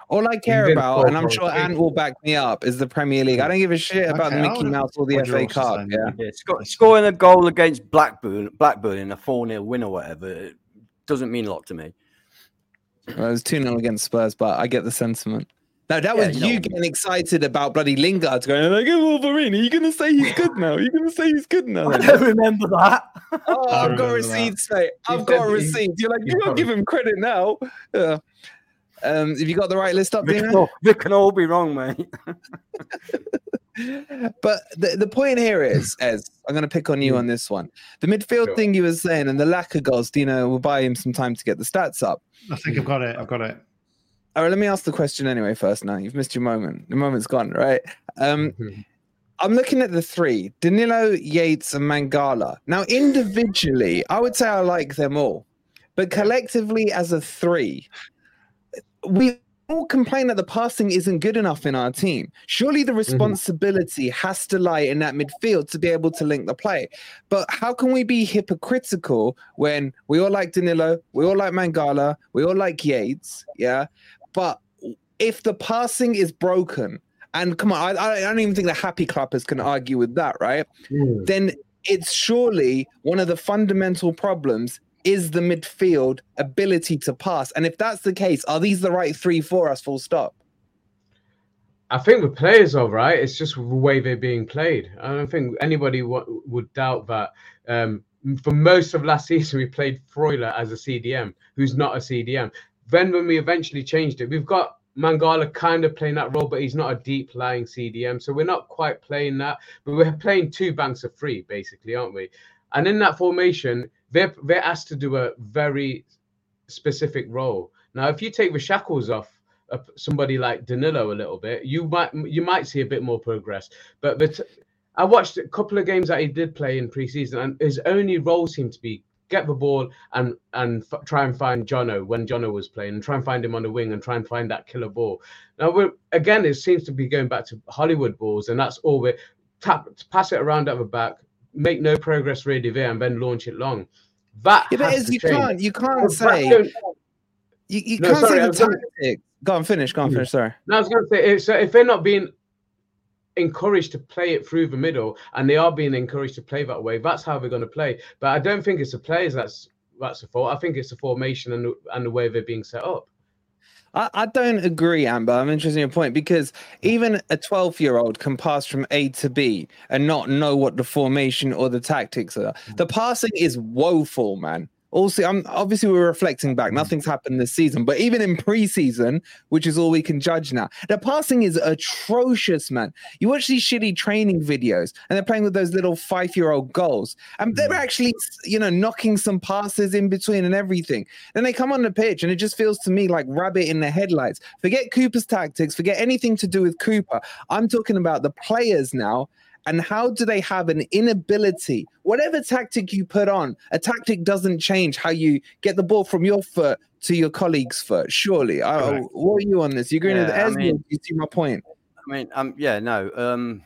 S2: All I care about, and I'm sure
S3: a
S2: Ant will back me up, is the Premier League. I don't give a shit about
S5: Okay,
S2: the Mickey Mouse or the FA Cup. Yeah,
S4: Yeah, scoring a goal against Blackburn, Blackburn in a 4 0 win or whatever, doesn't mean a lot to me.
S2: Well, it was 2 0 against Spurs, but I get the sentiment. No, that
S4: Yeah,
S2: was
S4: you
S2: you
S4: know.
S2: getting excited about bloody Lingard going, like, oh, Wolverine, are you going to say he's good now? Are you going to say he's good now?
S4: I don't remember that.
S2: Oh,
S5: I
S2: I've got
S5: remember that.
S2: receipts, mate. I've got
S3: said he-
S2: receipts. You're like, you don't
S3: probably-
S2: give him credit now. Yeah. Um, have you got the right list up,
S4: there?
S2: Dino?
S4: we can all be wrong, mate.
S2: But the, the point here is, Ez, I'm going to pick on you on this one. The midfield
S3: Sure.
S2: thing you were saying and the lack of goals, Dino will buy him some time to get the stats up.
S5: I think I've got it. I've got it.
S2: All right, let me ask the question anyway first now. You've missed your moment. The moment's gone, right? Um, I'm looking at the three Danilo, Yates, and Mangala. Now, individually, I would say I like them all, but collectively, as a three, we all complain that the passing isn't good enough in our team. Surely the responsibility has to lie in that midfield to be able to link the play. But how can we be hypocritical when we all like Danilo, we all like Mangala, we all like Yates, yeah? But if the passing is broken, and come on, I, I don't even think the happy clappers can argue with that, right?
S3: Mm.
S2: Then it's surely one of the fundamental problems is the midfield ability to pass. And if that's the case, are these the right three for us? Full stop.
S3: I think the players are right. It's just the way they're being played. I don't think anybody w- would doubt that. Um, for most of last season, we played Freuler as a CDM, who's not a CDM. Then, when we eventually changed it, we've got Mangala kind of playing that role, but he's not a deep lying CDM. So we're not quite playing that. But we're playing two banks of three, basically, aren't we? And in that formation, they're they're asked to do a very specific role. Now, if you take the shackles off uh, somebody like Danilo a little bit, you might you might see a bit more progress. But but I watched a couple of games that he did play in preseason, and his only role seemed to be get the ball and and f- try and find Jono when Jono was playing, and try and find him on the wing and try and find that killer ball. Now again, it seems to be going back to Hollywood balls, and that's all we tap pass it around at the back, make no progress really there, and then launch it long. That
S2: Yeah, but
S3: has to
S2: you
S3: change.
S2: can't, you can't
S3: But
S2: say you, you
S3: No,
S2: can't
S3: sorry,
S2: say
S3: was
S2: the
S3: gonna-
S2: tactic. Go on, finish. Go on,
S3: Mm.
S2: finish. Sorry.
S3: No, I was going to say, if, so if they're not being encouraged to play it through the middle, and they are being encouraged to play that way, that's how they're going to play. But I don't think it's the players that's that's the fault. I think it's the formation and the, and the way they're being set up.
S2: I, I don't agree, Amber. I'm interested in your point because even a 12 year old can pass from A to B and not know what the formation or the tactics are. The mm. passing is woeful, man. Also, I'm obviously we're reflecting back. Mm. Nothing's happened this season, but even in preseason, which is all we can judge now, the passing is atrocious, man. You watch these shitty training videos, and they're playing with those little five-year-old goals, and they're mm. actually, you know, knocking some passes in between and everything. Then they come on the pitch, and it just feels to me like rabbit in the headlights. Forget Cooper's tactics. Forget anything to do with Cooper. I'm talking about the players now and how do they have an inability whatever tactic you put on a tactic doesn't change how you get the ball from your foot to your colleague's foot. Surely. I, what are you on this? You're going
S4: Yeah,
S2: to
S4: I mean-
S2: you see my point.
S4: I mean, um, yeah, no, um,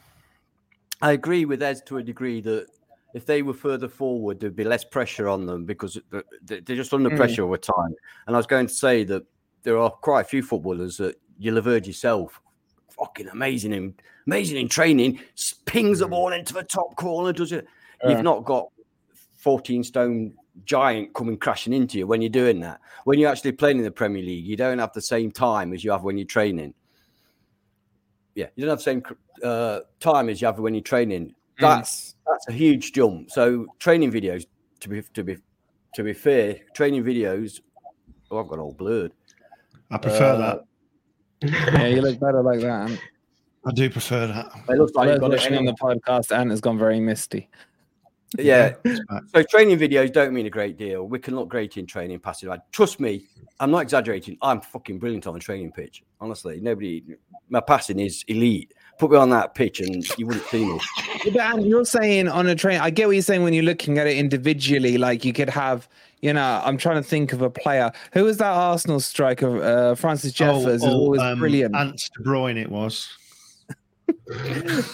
S4: I agree with Ez to a degree that if they were further forward, there'd be less pressure on them because th- th- they're just under
S2: Mm.
S4: pressure all the time. And I was going to say that there are quite a few footballers that you'll have heard yourself, fucking amazing in amazing in training, pings the ball into the top corner, does it?
S2: Yeah.
S4: You've not got 14 stone giant coming crashing into you when you're doing that. When you're actually playing in the Premier League, you don't have the same time as you have when you're training yeah, you don't have the same uh, time as you have when you're training. That's that's a huge jump. So training videos, to be to be to be fair, training videos. Oh, I've got all blurred.
S5: I prefer
S4: Uh,
S5: that.
S2: Yeah you look better like that Ant.
S5: I do prefer that.
S4: It looks like you've got it
S2: on the podcast Ant has gone very misty
S4: Yeah. So training videos don't mean a great deal. We can look great in training, passing around. Trust me, I'm not exaggerating. I'm fucking brilliant on the training pitch. Honestly, nobody. My passing is elite. Put me on that pitch and you wouldn't see me.
S2: Yeah, but Ant, you're saying on a train i get what you're saying when you're looking at it individually like you could have you know i'm trying to think of a player who was that arsenal striker uh francis jeffers is always
S5: um,
S2: brilliant
S5: Ant De Bruyne, it was.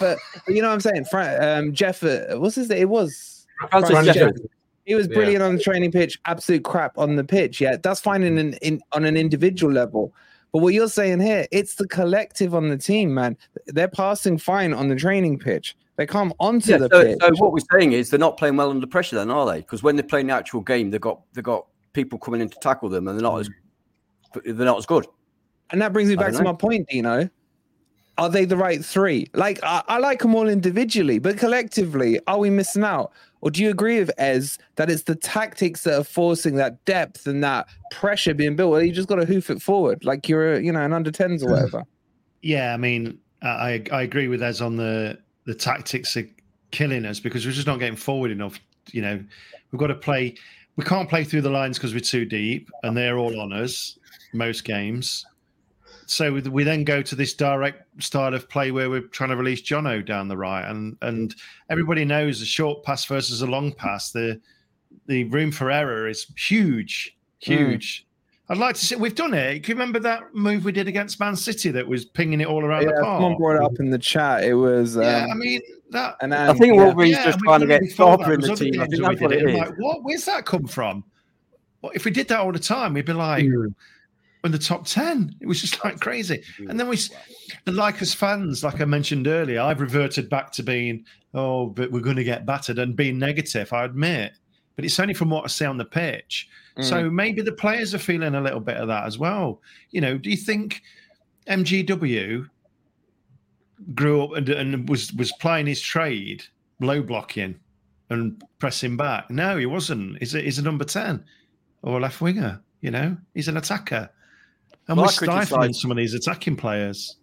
S2: but, but you know what I'm saying? Fra- um, Jeff, uh, what's his name? It was
S4: Francis
S2: Francis
S4: Jeffers.
S2: he was
S3: Yeah.
S2: brilliant on the training pitch, absolute crap on the pitch. Yeah, that's fine in an in on an individual level. But what you're saying here, it's the collective on the team, man. They're passing fine on the training pitch. They come onto
S4: Yeah,
S2: the
S4: so,
S2: pitch.
S4: so what we're saying is they're not playing well under pressure, then, are they? Because when they're playing the actual game, they've got they've got people coming in to tackle them, and they're not as hmm. they're not as good.
S2: And that brings me back to
S4: know.
S2: my point, Dino. Are they the right three? Like, I, I like them all individually, but collectively, are we missing out? Or do you agree with Ez that it's the tactics that are forcing that depth and that pressure being built? Well, you just got to hoof it forward, like you're, you know, an under 10s or hmm. whatever.
S5: Yeah, I mean, I I I agree with Ez on the the tactics are killing us because we're just not getting forward enough. You know, we've got to play. We can't play through the lines because we're too deep, and they're all on us most games. So we- then go to this direct style of play where we're trying to release Jono down the right, and and everybody knows a short pass versus a long pass. The the room for error is huge, mm. huge. I'd like to see. We've done it. Can you remember that move we did against Man City that was pinging it all around
S2: Yeah,
S5: the
S2: someone
S5: park?
S2: brought it up in the chat. It was, um,
S5: yeah, I mean that.
S2: and
S4: I think
S2: yeah.
S4: Wolverine's
S5: yeah,
S4: just trying to get
S5: before,
S4: sharper in
S5: that.
S4: the team. I think that's what
S5: did
S4: it
S5: it. Like, what? Where's that come from? Well, if we did that all the time, we'd be like in the top ten. It was just like crazy. And then we, s- and like as fans, like I mentioned earlier, I've reverted back to being, oh, but we're going to get battered and being negative. I admit, but it's only from what I see on the pitch. So maybe the players are feeling a little bit of that as well. You know, do you think MGW grew up and, and was was playing his trade, low blocking and pressing back? No, he wasn't. He's a, he's a number ten or a left winger. You know, he's an attacker, and
S4: Well,
S5: we're
S4: I criticise-
S5: stifling some of these attacking players.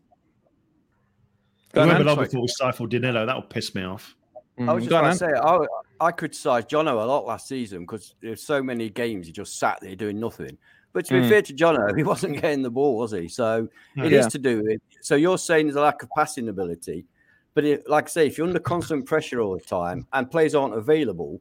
S2: Go on,
S5: Whoever
S2: Ant.
S5: Lobby thought we stifled Danilo, that would piss me off.
S4: I was
S2: Mm,
S4: just going to say, I, I criticised Jono a lot last season because there's so many games he just sat there doing nothing. But to be
S2: Mm.
S4: fair to Jono, he wasn't getting the ball, was he? So it is
S2: Yeah.
S4: to do with. So you're saying there's a lack of passing ability, but it, like I say, if you're under constant pressure all the time and players aren't available,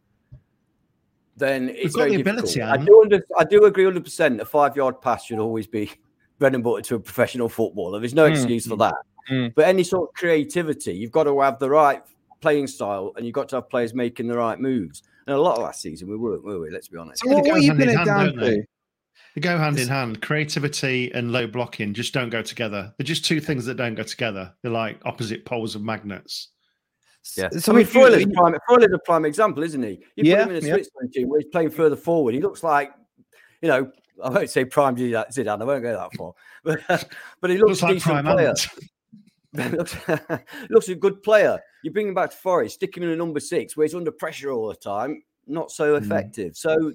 S4: then it's
S5: got
S4: very
S5: the
S4: difficult.
S5: ability,
S4: I do, under, I do agree 100. percent A five yard pass should always be bread and butter to a professional footballer. There's no
S2: Mm.
S4: excuse for that.
S2: Mm.
S4: But any sort of creativity, you've got to have the right playing style, and you've got to have players making the right moves. And a lot of last season we weren't, were we? Let's be honest.
S2: So what,
S5: They
S2: what
S5: go
S2: are you
S5: hand in hand,
S2: down
S5: don't they?
S2: to?
S5: They go hand in hand. Creativity and low blocking just don't go together. They're just two things that don't go together. They're like opposite poles of magnets.
S4: Yeah.
S2: So
S4: I mean,
S2: if you-
S4: Freuler's prime, Freuler's a prime example, isn't he? You
S2: Yeah,
S4: put him in a
S2: yeah.
S4: Switzerland team where he's playing further forward. He looks like, you know, I won't say prime Zidane. Zidane, I won't go that far, but but he looks,
S5: Looks
S4: a
S5: like
S4: decent
S5: prime
S4: player.
S5: Ant.
S4: looks, looks a good player. You bring him back to Forest, stick him in a number six where he's under pressure all the time, not so
S5: Hmm.
S4: effective. So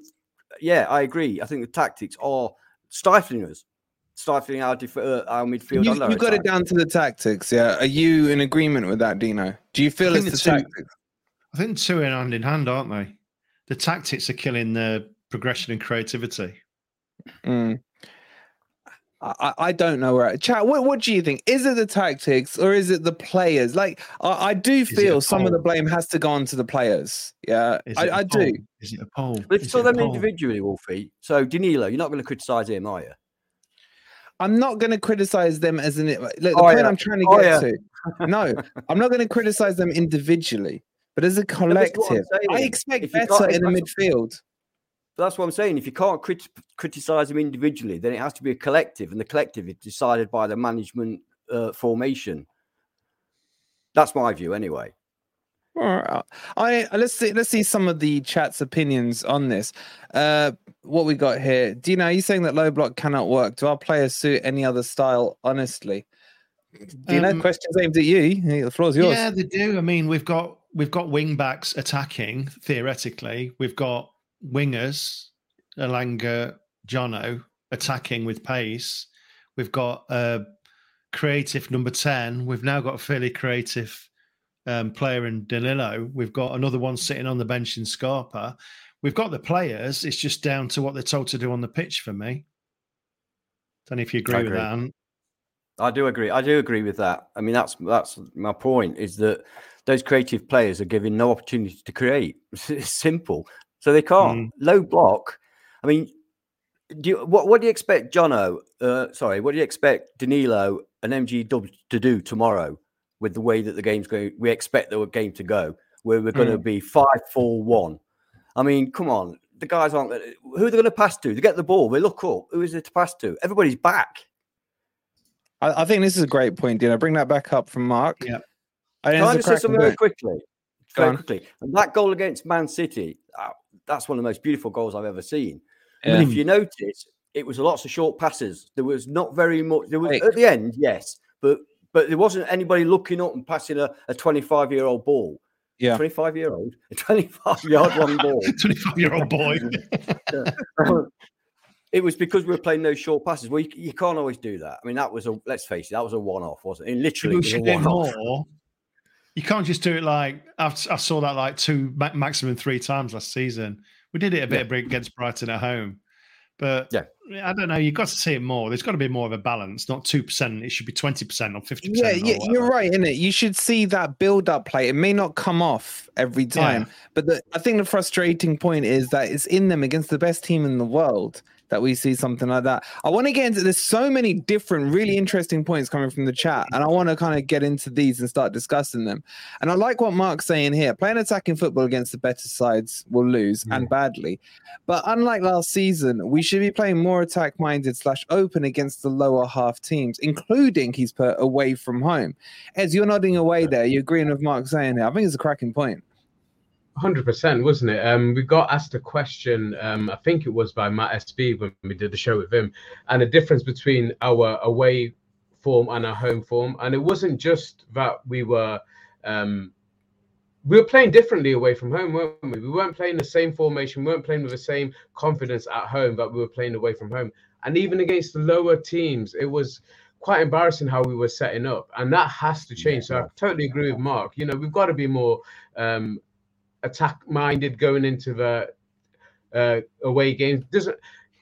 S4: yeah, I agree. I think the tactics are stifling us, stifling our def- uh, our midfield.
S2: You,
S4: under
S2: you got it down to the tactics, yeah. Are you in agreement with that, Dino? Do you feel
S5: I
S2: it's
S5: think
S2: the
S5: the two-
S2: tactics?
S5: I think two are hand in hand, aren't they? The tactics are killing the progression and creativity.
S2: Mm. I, I don't know where. Chat. What What do you think? Is it the tactics or is it the players? Like I, I do feel some of the blame has to go on to the players. Yeah,
S5: Is
S2: I,
S5: it
S2: do.
S5: Is it a poll?
S4: But if you saw them
S5: poll?
S4: individually, Wolfie. So Danilo, you're not going to criticise him, are you?
S2: I'm not going to criticize them as an. Look, the
S4: Oh,
S2: point
S4: yeah.
S2: I'm trying to
S4: Oh,
S2: get
S4: yeah.
S2: to. No, I'm not going to criticize them individually, but as a
S4: that's what I'm
S2: collective, I expect better in the
S4: that's-
S2: midfield.
S4: But that's what I'm saying. If you can't crit- criticise them individually, then it has to be a collective, and the collective is decided by the management uh, formation. That's my view, anyway.
S2: All right. I let's see let's see some of the chat's opinions on this. Uh what we got here. Dino, are you saying that low block cannot work? Do our players suit any other style, honestly? Dino,
S5: Um,
S2: questions aimed at you. Hey, The floor's yours.
S5: Yeah, they do. I mean, we've got we've got wing backs attacking theoretically. We've got wingers, Elanga, Jono attacking with pace. We've got a creative number ten. We've now got a fairly creative um, player in Danilo. We've got another one sitting on the bench in Scarpa. We've got the players. It's just down to what they're told to do on the pitch for me. Don't know if you agree, with that. Ant.
S4: I do agree. I do agree with that. I mean, that's that's my point. Is that those creative players are given no opportunity to create. It's simple, so they can't.
S5: Mm.
S4: Low block. I mean, do you, what what do you expect, Jono? Uh, sorry, what do you expect Danilo and MG Dub to do tomorrow with the way that the game's going? We expect the game to go where we're going to be five, four, one. I mean, come on, the guys aren't. gonna- Who are they going to pass to? They get the ball. They look up. Who is it to pass to? Everybody's back.
S2: I, I think this is a great point, Dino. Bring that back up from Mark.
S5: Yeah.
S2: I
S4: Can I just say something very quickly?
S2: Go
S4: Very
S2: on.
S4: quickly. And that goal against Man City, uh, that's one of the most beautiful goals I've ever seen.
S2: Yeah.
S4: if you notice, it was lots of short passes. There was not very much. There was
S2: Wait.
S4: at the end, yes, but but there wasn't anybody looking up and passing a, a 25 year old ball.
S2: Yeah.
S4: 25 year old, a 25 yard long ball.
S5: 25 year old boy.
S4: it was because we were playing those short passes. Well, you, you can't always do that. I mean, that was a let's face it, that was a one off, wasn't it? Literally,
S5: we
S4: it was a one off.
S5: You can't just do it like I saw that like two maximum three times last season. We did it a bit against Brighton at home, but
S4: Yeah.
S5: I don't know. You've got to see it more. There's got to be more of a balance, not two percent. It should be twenty percent or fifty percent.
S2: yeah, you're right, isn't it? You should see that build up play. It may not come off every time, but the, I think the frustrating point is that it's in them against the best team in the world that we see something like that. I want to get into there's so many different, really interesting points coming from the chat, and I want to kind of get into these and start discussing them. And I like what Mark's saying here. Playing attacking football against the better sides will lose and badly. But unlike last season, we should be playing more attack minded slash open against the lower half teams, including he's put away from home. As you're nodding away there, you're agreeing with Mark saying here. I think it's a cracking point.
S3: Hundred percent, wasn't it? Um, we got asked a question. Um, I think it was by Matt SB when we did the show with him, and the difference between our away form and our home form. And it wasn't just that we were, um, we were playing differently away from home, weren't we? We weren't playing the same formation, we weren't playing with the same confidence at home that we were playing away from home. And even against the lower teams, it was quite embarrassing how we were setting up, and that has to change. So I totally agree with Mark. You know, we've got to be more. Um, attack minded going into the uh, away games. Doesn't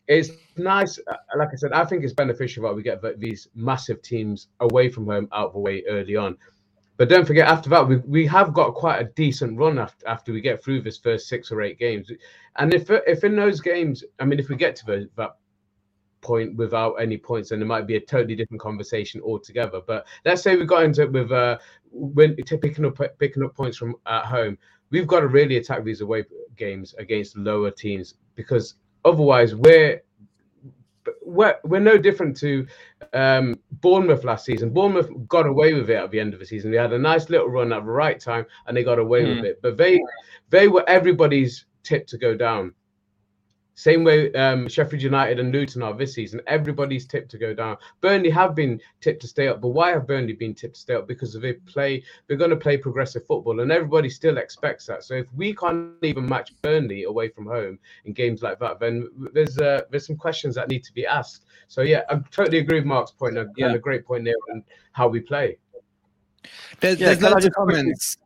S3: it's nice? uh, Like I said, I think it's beneficial that we get th- these massive teams away from home out of the way early on. But don't forget, after that, we, we have got quite a decent run after, after we get through this first six or eight games. And if if in those games, I mean, if we get to the, that point without any points, then it might be a totally different conversation altogether. But let's say we got into it with uh, picking up picking up points from at home we've got to really attack these away games against lower teams because otherwise we're we're, we're no different to um, Bournemouth last season. Bournemouth got away with it at the end of the season. They had a nice little run at the right time and they got away with it. But they they were everybody's tip to go down. Same way um, Sheffield United and Luton are this season. Everybody's tipped to go down. Burnley have been tipped to stay up, but why have Burnley been tipped to stay up? Because they play, they're going to play progressive football, and everybody still expects that. So if we can't even match Burnley away from home in games like that, then there's uh, there's some questions that need to be asked. So yeah, I totally agree with Mark's point, and yeah. a great point there on how we play.
S2: There's, yeah, there's loads of comments.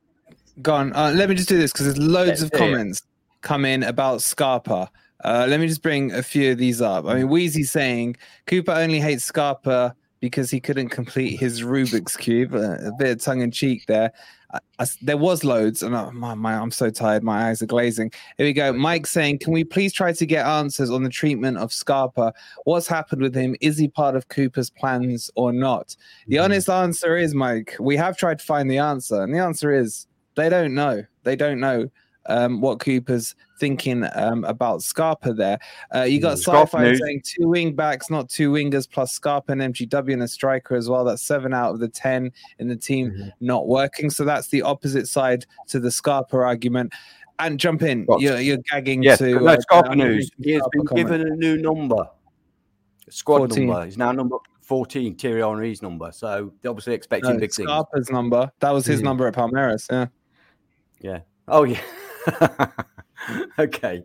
S2: Gone. Uh, let me just do this because there's loads of comments come in about Scarpa. Uh, let me just bring a few of these up. I mean, Wheezy saying Cooper only hates Scarpa because he couldn't complete his Rubik's cube. Uh, a bit of tongue in cheek there. I, I, there was loads, and oh, my, my, I'm so tired. My eyes are glazing. Here we go. Mike saying, "Can we please try to get answers on the treatment of Scarpa? What's happened with him? Is he part of Cooper's plans or not?" The mm-hmm. honest answer is, Mike, we have tried to find the answer, and the answer is they don't know. They don't know um, what Cooper's thinking um, about Scarpa there. Uh, you got mm, Sci-Fi saying two wing backs, not two wingers, plus Scarpa and MGW and a striker as well. That's seven out of the ten in the team mm-hmm. not working. So that's the opposite side to the Scarpa argument. And jump in. You're, you're, gagging
S4: yeah,
S2: to
S4: no, uh, Scarpa news. He has been comment. given a new number, squad 14. number. He's now number 14, Thierry Henry's number. So they're obviously expecting no, big
S2: Scarpa's things. Scarpa's number. That was his mm. number at Palmeiras. Yeah.
S4: Yeah. Oh yeah. okay.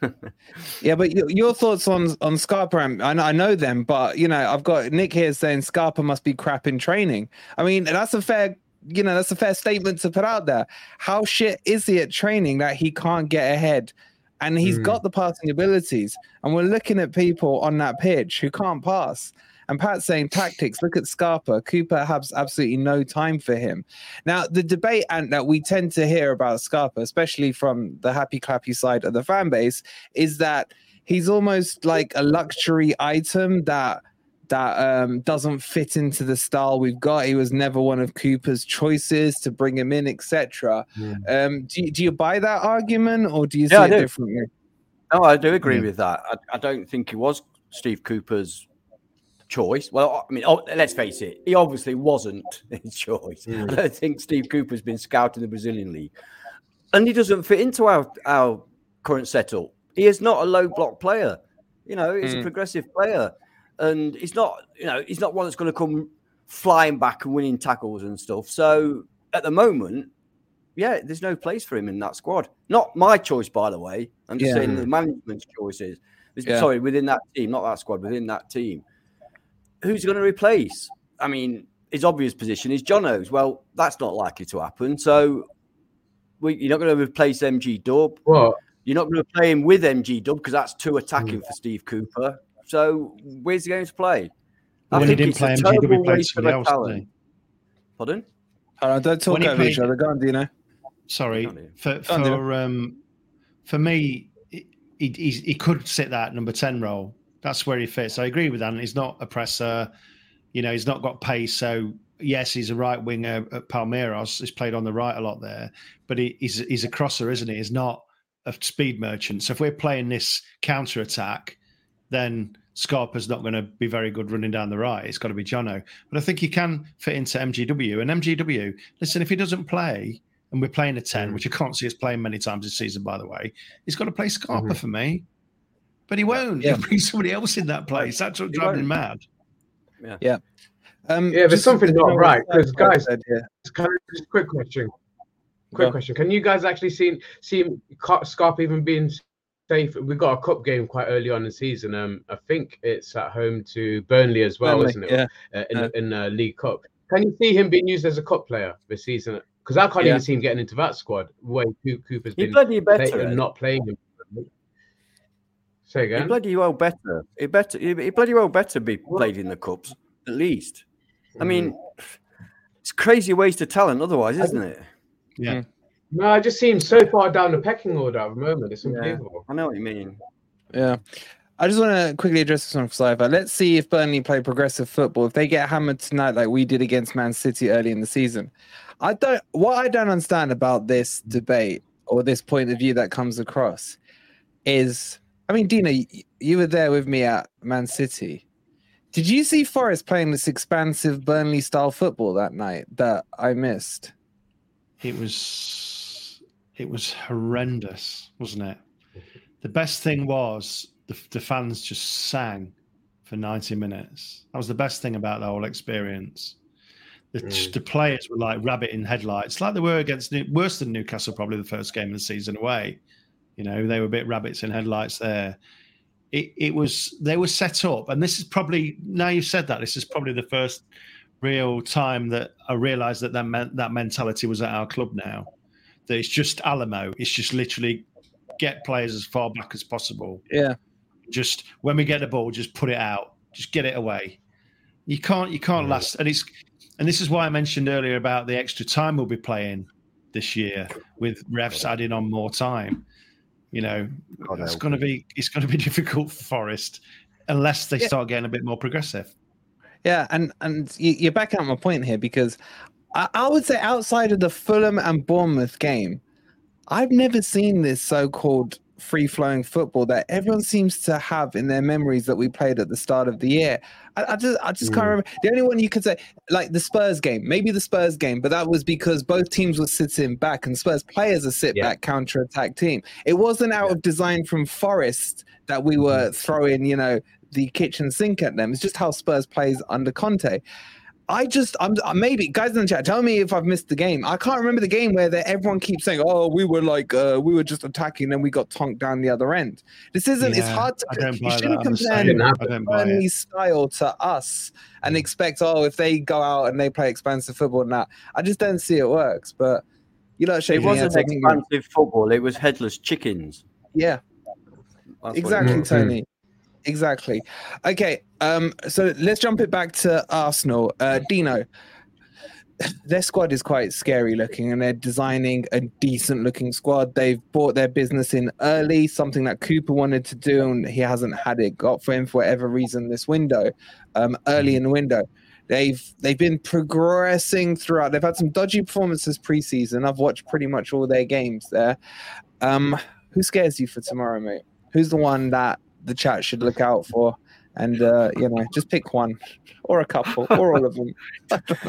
S2: yeah, but your, your, thoughts on on Scarpa? I know, I know them, but you know, I've got Nick here saying Scarpa must be crap in training. I mean, that's a fair, you know, that's a fair statement to put out there. How shit is he at training that he can't get ahead? And he's mm. got the passing abilities, and we're looking at people on that pitch who can't pass. And Pat's saying tactics. Look at Scarpa. Cooper has absolutely no time for him. Now, the debate and that we tend to hear about Scarpa, especially from the happy clappy side of the fan base, is that he's almost like a luxury item that that um, doesn't fit into the style we've got. He was never one of Cooper's choices to bring him in, etc. Yeah. Um, do, do you buy that argument, or do you yeah, see it differently?
S4: No, I do agree yeah. with that. I, I, don't think he was Steve Cooper's choice. Well, I mean, oh, let's face it, he obviously wasn't his choice. Mm. I don't think Steve Cooper's been scouting the Brazilian league, and he doesn't fit into our our current setup. He is not a low block player. You know, he's mm. a progressive player, and he's not. You know, he's not one that's going to come flying back and winning tackles and stuff. So at the moment, yeah, there's no place for him in that squad. Not my choice, by the way. I'm just yeah. saying the management's choices. Yeah. Sorry, within that team, not that squad, within that team who's going to replace? I mean, his obvious position is Jono's. Well, that's not likely to happen. So we, you're not going to replace MG Dub.
S3: What?
S4: You're not going to play him with MG Dub because that's too attacking mm. for Steve Cooper. So where's he going to play?
S5: I when he didn't play MG Dub, he played somebody else.
S4: Didn't Pardon?
S2: Uh, don't talk over each other. Go on, Dino.
S5: Sorry. For, for, um, for me, he, he, he could sit that number 10 role that's where he fits. I agree with that. He's not a presser. You know, he's not got pace. So yes, he's a right winger at Palmeiras. He's played on the right a lot there, but he, he's he's a crosser, isn't he? He's not a speed merchant. So if we're playing this counter attack, then Scarpa's not going to be very good running down the right. It's got to be Jono. But I think he can fit into MGW. And MGW, listen, if he doesn't play, and we're playing a 10, mm. which I can't see us playing many times this season, by the way, he's got to play Scarpa mm-hmm. for me. But he won't. Yeah. He'll bring somebody else in that place. That's what drives him mad.
S2: Yeah. Yeah.
S3: Um, yeah, there's something not right because guys. Said, yeah. Can I, just quick question. Quick question. Can you guys actually see see Scarp even being safe? We got a cup game quite early on in the season. Um, I think it's at home to Burnley as well, Burnley, isn't it?
S2: Yeah.
S3: Uh, in uh, in the League Cup. Can you see him being used as a cup player this season? Because I can't yeah. even see him getting into that squad. Where Cooper's been
S4: better,
S3: play, not playing him. Say again.
S4: He bloody well better. It better. He bloody well better be played in the cups at least. I mean, mm. it's crazy waste of talent. Otherwise, isn't it?
S5: Yeah. Mm.
S3: No, I just seem so far down the pecking order at the moment. It's unbelievable.
S4: Yeah, I know what you mean.
S2: Yeah. I just want to quickly address this one for Cypher. Let's see if Burnley play progressive football. If they get hammered tonight, like we did against Man City early in the season, I don't. What I don't understand about this debate or this point of view that comes across is I mean, Dino, you were there with me at Man City. Did you see Forest playing this expansive Burnley style football that night that I missed?
S5: It was it was horrendous, wasn't it? the best thing was the, the fans just sang for 90 minutes. That was the best thing about the whole experience. The, mm. the players were like rabbit in headlights, like they were against worse than Newcastle, probably the first game of the season away. You know, they were a bit rabbits in headlights there. It, it was they were set up, and this is probably now you've said that this is probably the first real time that I realised that that meant that mentality was at our club now. That it's just Alamo. It's just literally get players as far back as possible.
S2: Yeah.
S5: Just when we get the ball, just put it out. Just get it away. You can't you can't yeah. last and it's and this is why I mentioned earlier about the extra time we'll be playing this year with refs adding on more time. You know, God it's going to be it's going to be difficult for Forest unless they yeah. start getting a bit more progressive.
S2: Yeah, and and you, are back at my point here because I, I would say outside of the Fulham and Bournemouth game, I've never seen this so-called free flowing football that everyone seems to have in their memories that we played at the start of the year. I, I just I just mm. can't remember. The only one you could say, like the Spurs game, maybe the Spurs game, but that was because both teams were sitting back and Spurs players a sit back counter attack team. It wasn't out yeah. of design from Forest that we were mm-hmm. throwing, you know, the kitchen sink at them. It's just how Spurs plays under Conte. I just, I'm uh, maybe guys in the chat, tell me if I've missed the game. I can't remember the game where everyone keeps saying, "Oh, we were like, uh, we were just attacking, and we got tonked down the other end." This isn't. Yeah, it's hard to. You shouldn't compare Burnley style to us and expect, oh, if they go out and they play expansive football, and that I just don't see it works. But you know,
S4: it wasn't expansive football; it was headless chickens.
S2: Yeah, That's exactly, Tony. Exactly. Okay. Um. So let's jump it back to Arsenal. Uh, Dino, their squad is quite scary looking, and they're designing a decent looking squad. They've bought their business in early, something that Cooper wanted to do, and he hasn't had it got for him for whatever reason this window. Um, early in the window. They've they've been progressing throughout. They've had some dodgy performances preseason. I've watched pretty much all their games there. Um, who scares you for tomorrow, mate? Who's the one that the chat should look out for. And uh, you know, just pick one or a couple or all of them.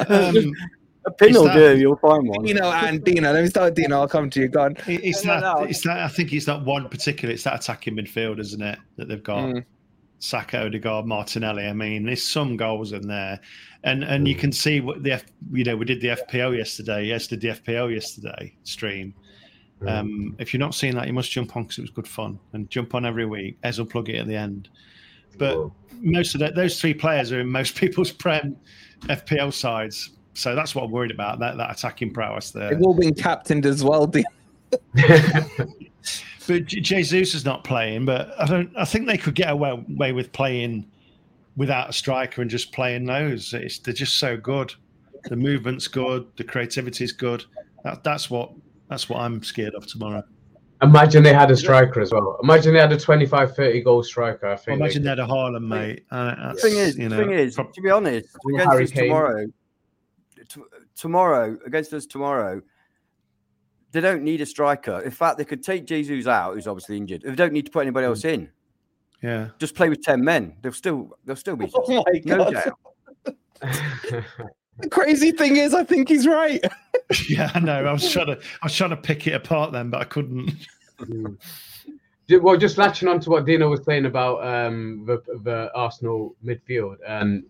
S4: um, a pin will do. You'll find one.
S2: You know, and Dino. Let me start with Dino. I'll come to you. Go on.
S5: It's no, that. No, no. It's that. I think it's that one particular. It's that attacking midfield, isn't it? That they've got. Mm. Saka, Odegaard, Martinelli. I mean, there's some goals in there, and and you can see what the F, you know we did the FPL yesterday. Yes, did the FPL yesterday stream, um, if you're not seeing that, you must jump on because it was good fun and jump on every week. Ez will plug it at the end. But Whoa. most of the, those three players are in most people's prem FPL sides, so that's what I'm worried about that that attacking prowess there.
S2: They've all been captained as well.
S5: but Jesus is not playing. But I don't. I think they could get away, away with playing without a striker and just playing those. It's, they're just so good. The movement's good. The creativity's good. That, that's what that's what I'm scared of tomorrow.
S3: Imagine they had a striker as well. Imagine they had a 25, 30 goal striker. I think.
S5: imagine they, had a Haaland, mate.
S4: Uh, thing is, you know, thing is, to be honest, against Harry us Kane. tomorrow, t- tomorrow against us tomorrow, they don't need a striker. In fact, they could take Jesus out, who's obviously injured. They don't need to put anybody else in.
S5: Yeah,
S4: just play with ten men. They'll still, they'll still be. Oh no doubt.
S2: The crazy thing is, I think he's right.
S5: yeah, I know. I was trying to, I was trying to pick it apart then, but I couldn't.
S3: well, just latching on to what Dino was saying about um, the, the Arsenal midfield, and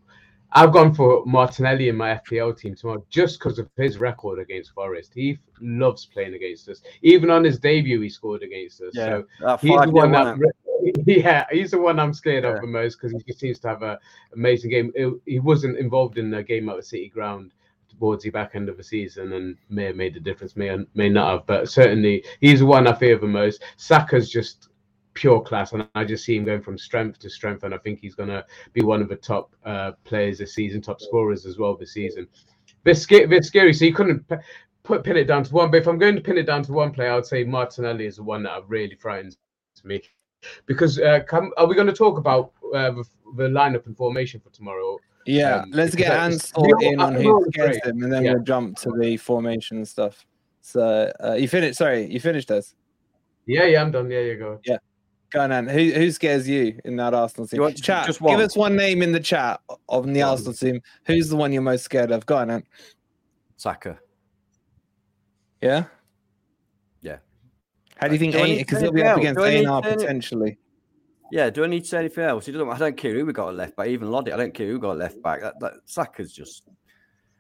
S3: I've gone for Martinelli in my FPL team tomorrow just because of his record against Forest. He loves playing against us. Even on his debut, he scored against us. Yeah, so he's the one that yeah, he's the one I'm scared of the most because he seems to have an amazing game. It, he wasn't involved in the game at the City Ground towards the back end of the season and may have made a difference, may may not have, but certainly he's the one I fear the most. Saka's just pure class, and I just see him going from strength to strength, and I think he's going to be one of the top uh, players this season, top scorers as well this season. Bit, sc- bit scary, so you couldn't p- put pin it down to one. But if I'm going to pin it down to one player, I would say Martinelli is the one that really frightens me because uh, come, are we going to talk about uh, the, the lineup and formation for tomorrow?
S2: Yeah, um, let's get Ansel in on who gets him, and then yeah. we'll jump to the formation stuff. So uh, you finished? Sorry, you finished us?
S3: Yeah, yeah, I'm done. Yeah, you go.
S2: Yeah, go on. Who who scares you in that Arsenal team? You want chat? Just one. Give us one name in the chat of the one. Arsenal team. Who's the one you're most scared of? Go on,
S4: Saka.
S2: Yeah.
S4: Yeah.
S2: How do you think?
S4: Do I need to
S2: Because he'll be up against
S4: Do I need
S2: Anar
S4: to say any-
S2: potentially.
S4: Yeah, do I need to say anything else? He doesn't. I don't care who we got at left back. Even Lodi, I don't care who got left back. That, that Saka's just.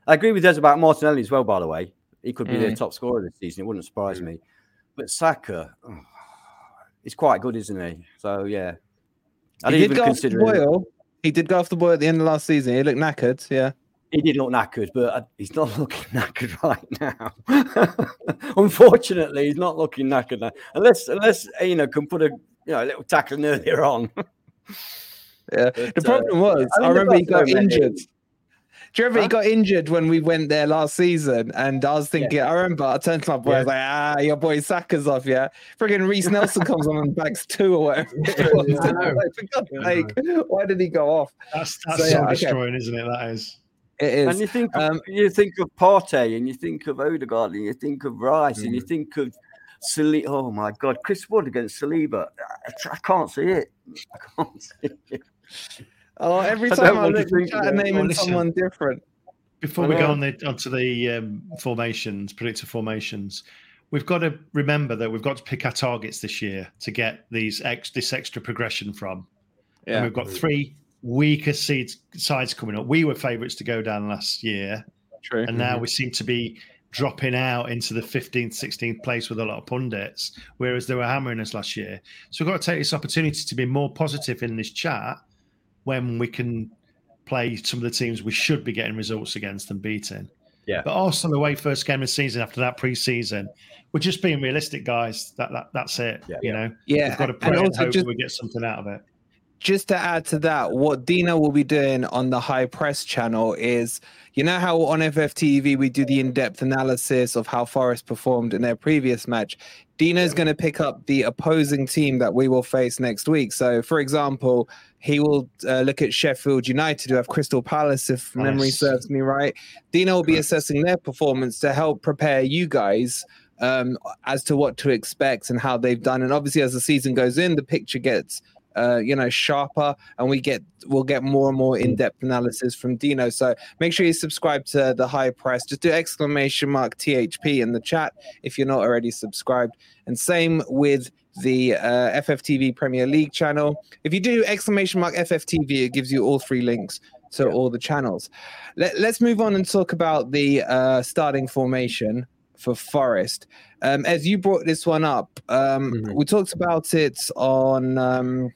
S4: I agree with Des about Martinelli as well. By the way, he could be their
S2: Mm.
S4: top scorer this season. It wouldn't surprise me. But Saka, oh, he's quite good, isn't he? So yeah, I
S2: He
S4: didn't
S2: did
S4: even
S2: go off the
S4: consider him.
S2: boil. He did go off the boil at the end of last season. He looked knackered. Yeah.
S4: He did look knackered, but uh, he's not looking knackered right now. Unfortunately, he's not looking knackered now. Unless, unless you know, can put a you know a little tackling earlier on.
S2: Yeah.
S4: But,
S2: the
S4: uh,
S2: problem was,
S4: I
S2: I, remember he
S4: got
S2: got
S4: so
S2: injured. Do you remember he got injured when we went there last season? And I was thinking, I remember I turned to my boy, I was like, ah, your boy Saka's off, yeah. Friggin' Reiss Nelson comes on and backs two or whatever. it was.
S3: Yeah, I know.
S2: Like, for God's sake, why did he go off?
S5: That's that's
S2: So,
S5: so,
S2: yeah, okay.
S5: destroying, isn't it? That is.
S2: It is.
S4: And you think of,
S2: Um,
S4: you think of Partey, and you think of Odegaard, and you think of Rice, and you
S2: Mm.
S4: think of Saliba. Oh my God, Chris Wood against Saliba. I, I can't see it. I can't see it.
S2: Oh, every time I
S4: want to
S2: look, you
S4: think
S2: try to name
S5: Oh,
S2: someone different.
S5: Before we go on the onto the um, formations, predicted formations, we've got to remember that we've got to pick our targets this year to get these ex this extra progression from. And
S2: Yeah.
S5: we've got three weaker seeds, sides coming up. We were favourites to go down last year,
S2: True.
S5: and now we seem to be dropping out into the 15th, 16th place with a lot of pundits, whereas they were hammering us last year. So we've got to take this opportunity to be more positive in this chat when we can play some of the teams we should be getting results against and beating.
S4: Yeah.
S5: But Arsenal away first game of the season after that pre-season, we're just being realistic, guys. That, that that's it.
S4: Yeah.
S5: You know,
S2: Yeah,
S5: we've got to
S2: and
S5: pray and,
S2: also
S5: hope
S2: just
S5: we get something out of it.
S2: Just to add to that, what Dino will be doing on the High Press channel is, you know how on FFTV we do the in-depth analysis of how Forest performed in their previous match. Dino's going to pick up the opposing team that we will face next week. So, for example, he will uh, look at Sheffield United, who have Crystal Palace, if memory serves me right. Dino will be assessing their performance to help prepare you guys um, as to what to expect and how they've done. And obviously, as the season goes in, the picture gets uh, you know, sharper, and we get we'll get more and more in-depth analysis from Dino. So make sure you subscribe to the High Press. Just do exclamation mark THP in the chat if you're not already subscribed. And same with the uh, FFTV Premier League channel. If you do exclamation mark FFTV, it gives you all three links to all the channels. Let, let's move on and talk about the uh, starting formation for Forest. Um, as you brought this one up, um,
S3: Mhm.
S2: we talked about it on um,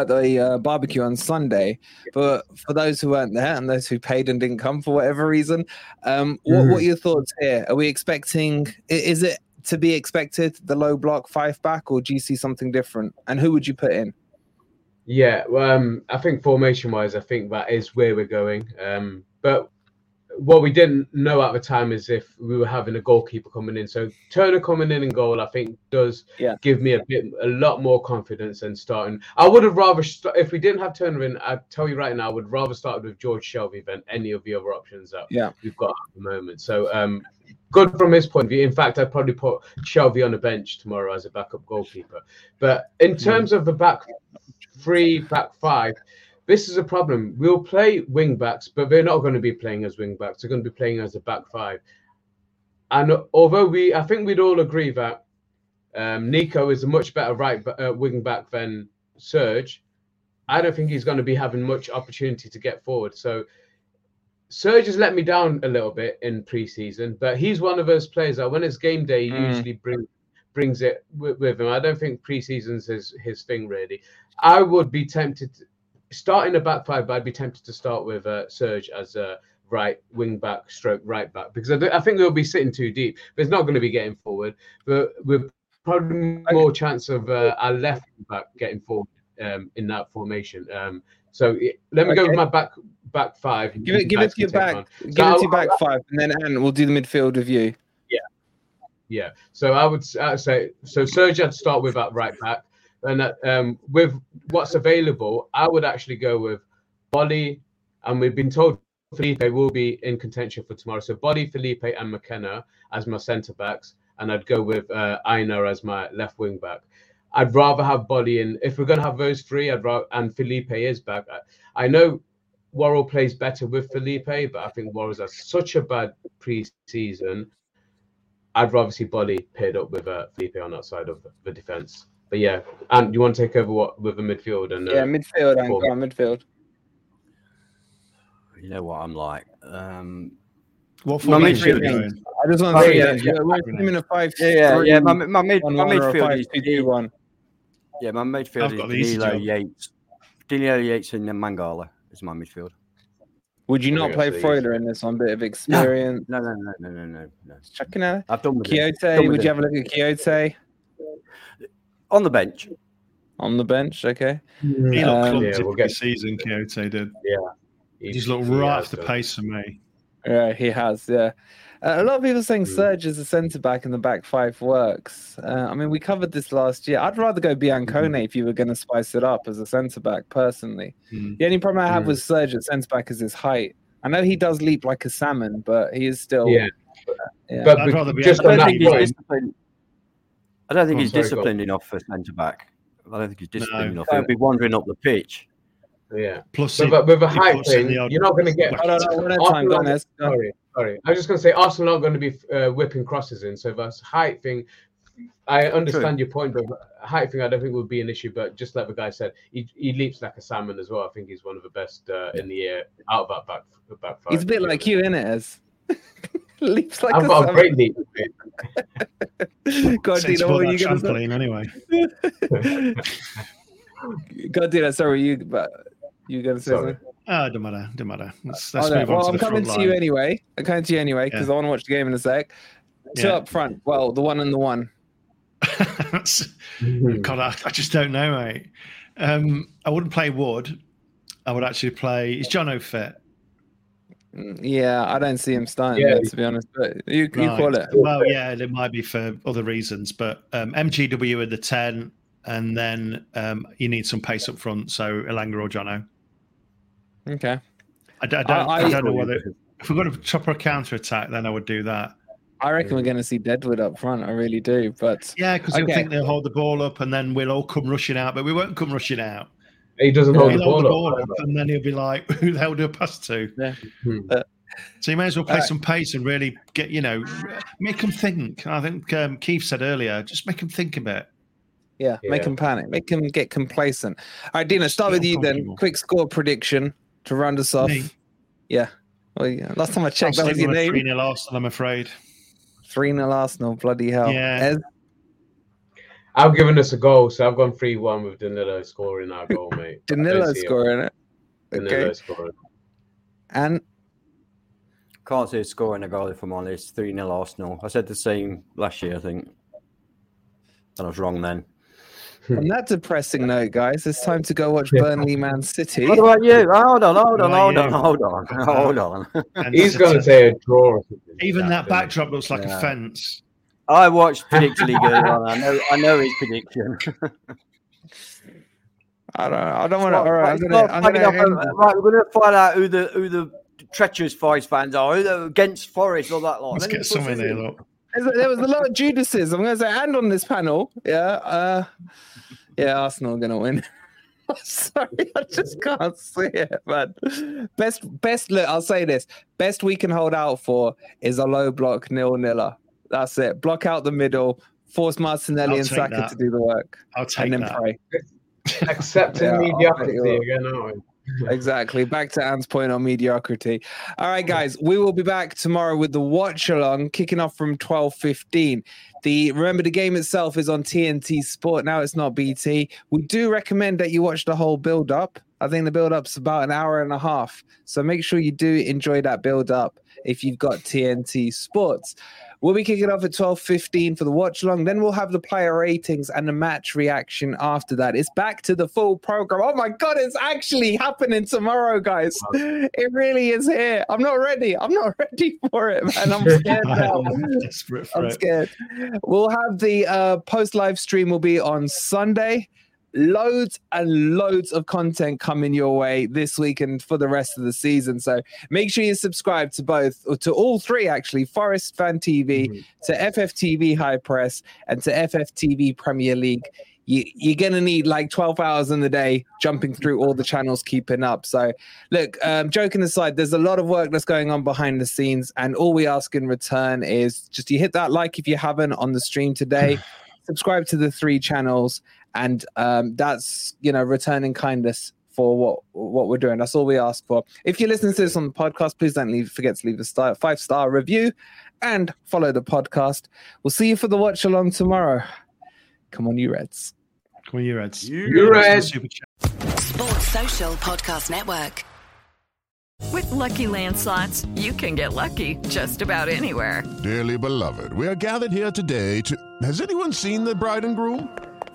S2: at the uh, barbecue on Sunday. But for those who weren't there and those who paid and didn't come for whatever reason, um, what, what are your thoughts here? Are we expecting? Is it to be expected the low block five back, or do you see something different? And who would you put in?
S3: Yeah, well, um, I think formation wise, I think that is where we're going. Um, but what we didn't know at the time is if we were having a goalkeeper coming in. So Turner coming in in goal, I think, does
S2: Yeah.
S3: give me a bit, a lot more confidence than starting. I would have rather, st- if we didn't have Turner in, I tell you right now, I would rather start with George Shelvey than any of the other options that
S2: Yeah.
S3: we've got at the moment. So um, good from his point of view. In fact, I'd probably put Shelby on the bench tomorrow as a backup goalkeeper. But in terms of the back three, back five, this is a problem. We'll play wing backs, but they're not going to be playing as wing backs. They're going to be playing as a back five. And although we, I think we'd all agree that um, Neco is a much better right uh, wing back than Serge. I don't think he's going to be having much opportunity to get forward. So Serge has let me down a little bit in preseason, but he's one of those players that when it's game day, he
S2: Mm.
S3: usually bring, brings it with, with him. I don't think preseason's his his thing really. I would be tempted, to, starting a back five, but I'd be tempted to start with uh, Serge as a right wing back, stroke right back, because I, I think they'll be sitting too deep. But it's not going to be getting forward. But with probably more chance of uh, our left back getting forward um, in that formation. Um, so it- let me go with my back back five.
S2: Give it, give it to your back,
S3: on.
S2: give
S3: So
S2: it to your back five, and then Ant will do the midfield with you.
S3: Yeah. Yeah. So I would, would say so. Serge, I'd start with at right back, and um, with what's available, I would actually go with Boly, and we've been told Felipe will be in contention for tomorrow. So Boly, Felipe, and McKenna as my centre backs, and I'd go with uh, Aina as my left wing back. I'd rather have Boly in. If we're going to have those three, I'd rather and Felipe is back. I, I know Worrall plays better with Felipe, but I think Worrall's had such a bad pre-season. I'd rather see Boly paired up with uh, Felipe on that side of the defense. But yeah, and you want to take over what with the midfield and uh,
S2: yeah, midfield and go on, midfield.
S4: You know what I'm like. Um,
S5: What
S4: My
S5: formation are you
S4: midfield-
S2: I just want
S4: Oh,
S2: to say
S4: yeah,
S2: that
S4: yeah.
S2: yeah, we're assuming a five.
S4: yeah, yeah,
S2: three,
S4: yeah. My, my mid, my
S2: one or a
S4: midfield
S2: five,
S4: is
S2: two, two, one.
S4: yeah, my midfield
S5: I've
S4: is
S5: got
S4: Danilo. Yates, Danilo Yates and then Mangala is my midfield.
S2: Would you not play
S3: that's the
S2: Freuler in this one? Bit of experience.
S4: No, no, no, no, no, no, no.
S2: Checking out
S4: I've done with it. Done with
S2: Would
S4: it.
S2: you have a look at Kouyaté
S4: on the bench.
S2: on the bench? Okay.
S5: He looked
S2: Um,
S5: clumsy
S3: Yeah, we'll
S5: pre
S3: get-
S5: season, Kouyaté did.
S3: He-
S5: He's looked right
S3: has
S5: off the
S3: done.
S5: pace for me.
S2: Yeah, he has. Yeah. Uh, a lot of people saying
S3: Mm.
S2: Serge as a centre back and the back five works. Uh, I mean, we covered this last year. I'd rather go Biancone if you were going to spice it up as a centre back, personally.
S5: Mm.
S2: The only problem I have
S3: Mm.
S2: with Serge at centre back is his height. I know he does leap like a salmon, but he is still.
S3: Yeah,
S2: yeah.
S3: but
S5: I'd rather be
S3: just on that point,
S4: disciplined. I don't think
S3: Oh,
S4: he's
S3: sorry,
S4: disciplined enough for centre back. I don't think he's disciplined
S5: No.
S4: enough. He'll be wandering up the pitch.
S3: yeah.
S5: Plus,
S3: With
S5: he-
S3: a, with a
S5: he
S3: height thing, you're not going to get.
S2: I don't know. One at a time. Go on, Ez. Go on.
S3: Sorry, sorry. I was just going to say Arsenal are not going to be uh, whipping crosses in. So that's height thing. I understand your point, but height thing I don't think would be an issue. But just like the guy said, he, he leaps like a salmon as well. I think he's one of the best uh, in the air out of that back back five.
S2: He's a bit like you, isn't it, Ez? Leaps like
S3: I've
S2: a
S3: got a great leap.
S2: God,
S5: Sense
S2: Dino,
S5: about
S2: what are
S5: that
S2: you going to say?
S5: trampoline anyway.
S2: God, Dino, sorry, you, but you going to say
S3: Sorry.
S2: something?
S5: Ah, don't matter, don't matter. Let's, let's
S2: Okay,
S5: move on
S2: well,
S5: to
S2: I'm
S5: the
S2: coming
S5: front
S2: to you anyway. I'm coming to you anyway because
S5: Yeah.
S2: I want to watch the game in a sec. Two
S5: Yeah.
S2: up front. Well, the one and the one.
S5: God, I, I just don't know, mate. Um, I wouldn't play Wood. I would actually play. Is John fit?
S2: Mm, Yeah, I don't see him starting
S3: Yeah.
S2: there, to be honest. But you, you
S5: Right.
S2: call it.
S5: Well, yeah, it might be for other reasons, but um, MGW at the ten, and then um, you need some pace up front. So Elanga or Jono.
S2: Okay.
S5: I, d- I don't,
S2: I-
S5: I, don't know whether if we're going to chop a counter attack, then I would do that.
S2: I reckon we're going to see Deadwood up front. I really do. But
S5: Yeah, because
S2: Okay.
S5: I think they'll hold the ball up, and then we'll all come rushing out, but we won't come rushing out.
S3: He doesn't hold
S5: He'll
S3: the
S5: hold
S3: ball,
S5: the ball
S3: up.
S5: up, and then he'll be like, "Who the hell do a pass to?"
S2: Yeah.
S3: Hmm.
S2: Uh,
S5: So you may as well play
S2: Alright.
S5: some pace and really get, you know, make them think. I think um, Keith said earlier, just make them think a bit.
S2: yeah, make
S3: Yeah.
S2: him panic, make him get complacent. All right, Dino, start with you then. Quick score prediction to round us off.
S5: Me?
S2: Yeah. Well, yeah. Last time I
S5: I'll
S2: checked, that
S5: stick
S2: was your
S5: a
S2: name.
S5: 3 0 Arsenal, I'm afraid.
S2: 3 0 Arsenal. Bloody hell.
S5: Yeah.
S2: Ez?
S3: I've given us a goal, so I've gone 3 1 with Danilo scoring our goal, mate.
S2: Danilo
S3: see it.
S2: scoring it.
S3: Danilo
S2: Okay.
S3: scoring.
S2: And
S4: Can't see us scoring a goal if I'm honest. 3 0 Arsenal. I said the same last year, I think. And I was wrong then.
S2: on that depressing note, guys, it's time to go watch Burnley Man City.
S4: What about you? Hold on, hold on,
S5: What
S4: hold on, hold on, hold on.
S3: He's going to say a draw. or something like
S5: Even that
S3: doesn't
S5: backdrop looks like
S4: Yeah.
S5: a fence.
S4: I watched Predict League. I know, I know his prediction.
S2: I don't. I don't want to. All right, I'm gonna. I'm gonna
S4: enough, uh, right, we're going to find out who the who the treacherous Forest fans are, who the against Forest, all that lot.
S5: Let's
S4: Then
S5: get
S4: he
S5: some
S4: puts
S5: in
S4: us
S5: here, look.
S2: There was a lot of Judases. I'm going to say, and on this panel, yeah, uh, yeah, Arsenal are going to win. Sorry, I just can't see it, man. Best, best. Look, I'll say this: best we can hold out for is a low block nil niller. That's it. Block out the middle, force Martinelli
S5: I'll
S2: and Saka
S5: that.
S2: to do the work,
S5: I'll take
S2: and then
S5: that.
S2: pray.
S3: Accepting
S2: Yeah,
S3: mediocrity again, aren't we?
S2: Exactly. Back to Anne's point on mediocrity. All right, guys, we will be back tomorrow with the watch along, kicking off from twelve fifteen. The remember the game itself is on TNT Sport now. It's not BT. We do recommend that you watch the whole build up. I think the build up's about an hour and a half, so make sure you do enjoy that build up if you've got TNT Sports. We'll be kicking off at 12.15 for the watch long. Then we'll have the player ratings and the match reaction after that. It's back to the full program. Oh my God, it's actually happening tomorrow, guys. It really is here. I'm not ready. I'm not ready for it, man. I'm scared now.
S5: I'm desperate for
S2: I'm scared. We'll have the uh, post live stream will be on Sunday. Loads and loads of content coming your way this week and for the rest of the season. So make sure you subscribe to both, or to all three actually Forest Fan TV,
S3: Mhm.
S2: to FFTV High Press, and to FFTV Premier League you, you're gonna need like 12 hours in the day jumping through all the channels keeping up so look um, joking aside there's a lot of work that's going on behind the scenes and all we ask in return is just you hit that like if you haven't on the stream today subscribe to the three channels and um, that's you know returning kindness for what what we're doing that's all we ask for if you're listening to this on the podcast please don't leave, forget to leave a star, five star review and follow the podcast we'll see you for the watch along tomorrow come on you reds
S5: Come on, you Reds.
S3: You Reds.
S5: Super chat.
S6: Sports Social Podcast Network.
S7: With Lucky Land slots, you can get lucky just about anywhere.
S8: Dearly beloved, we are gathered here today to. Has anyone seen the bride and groom?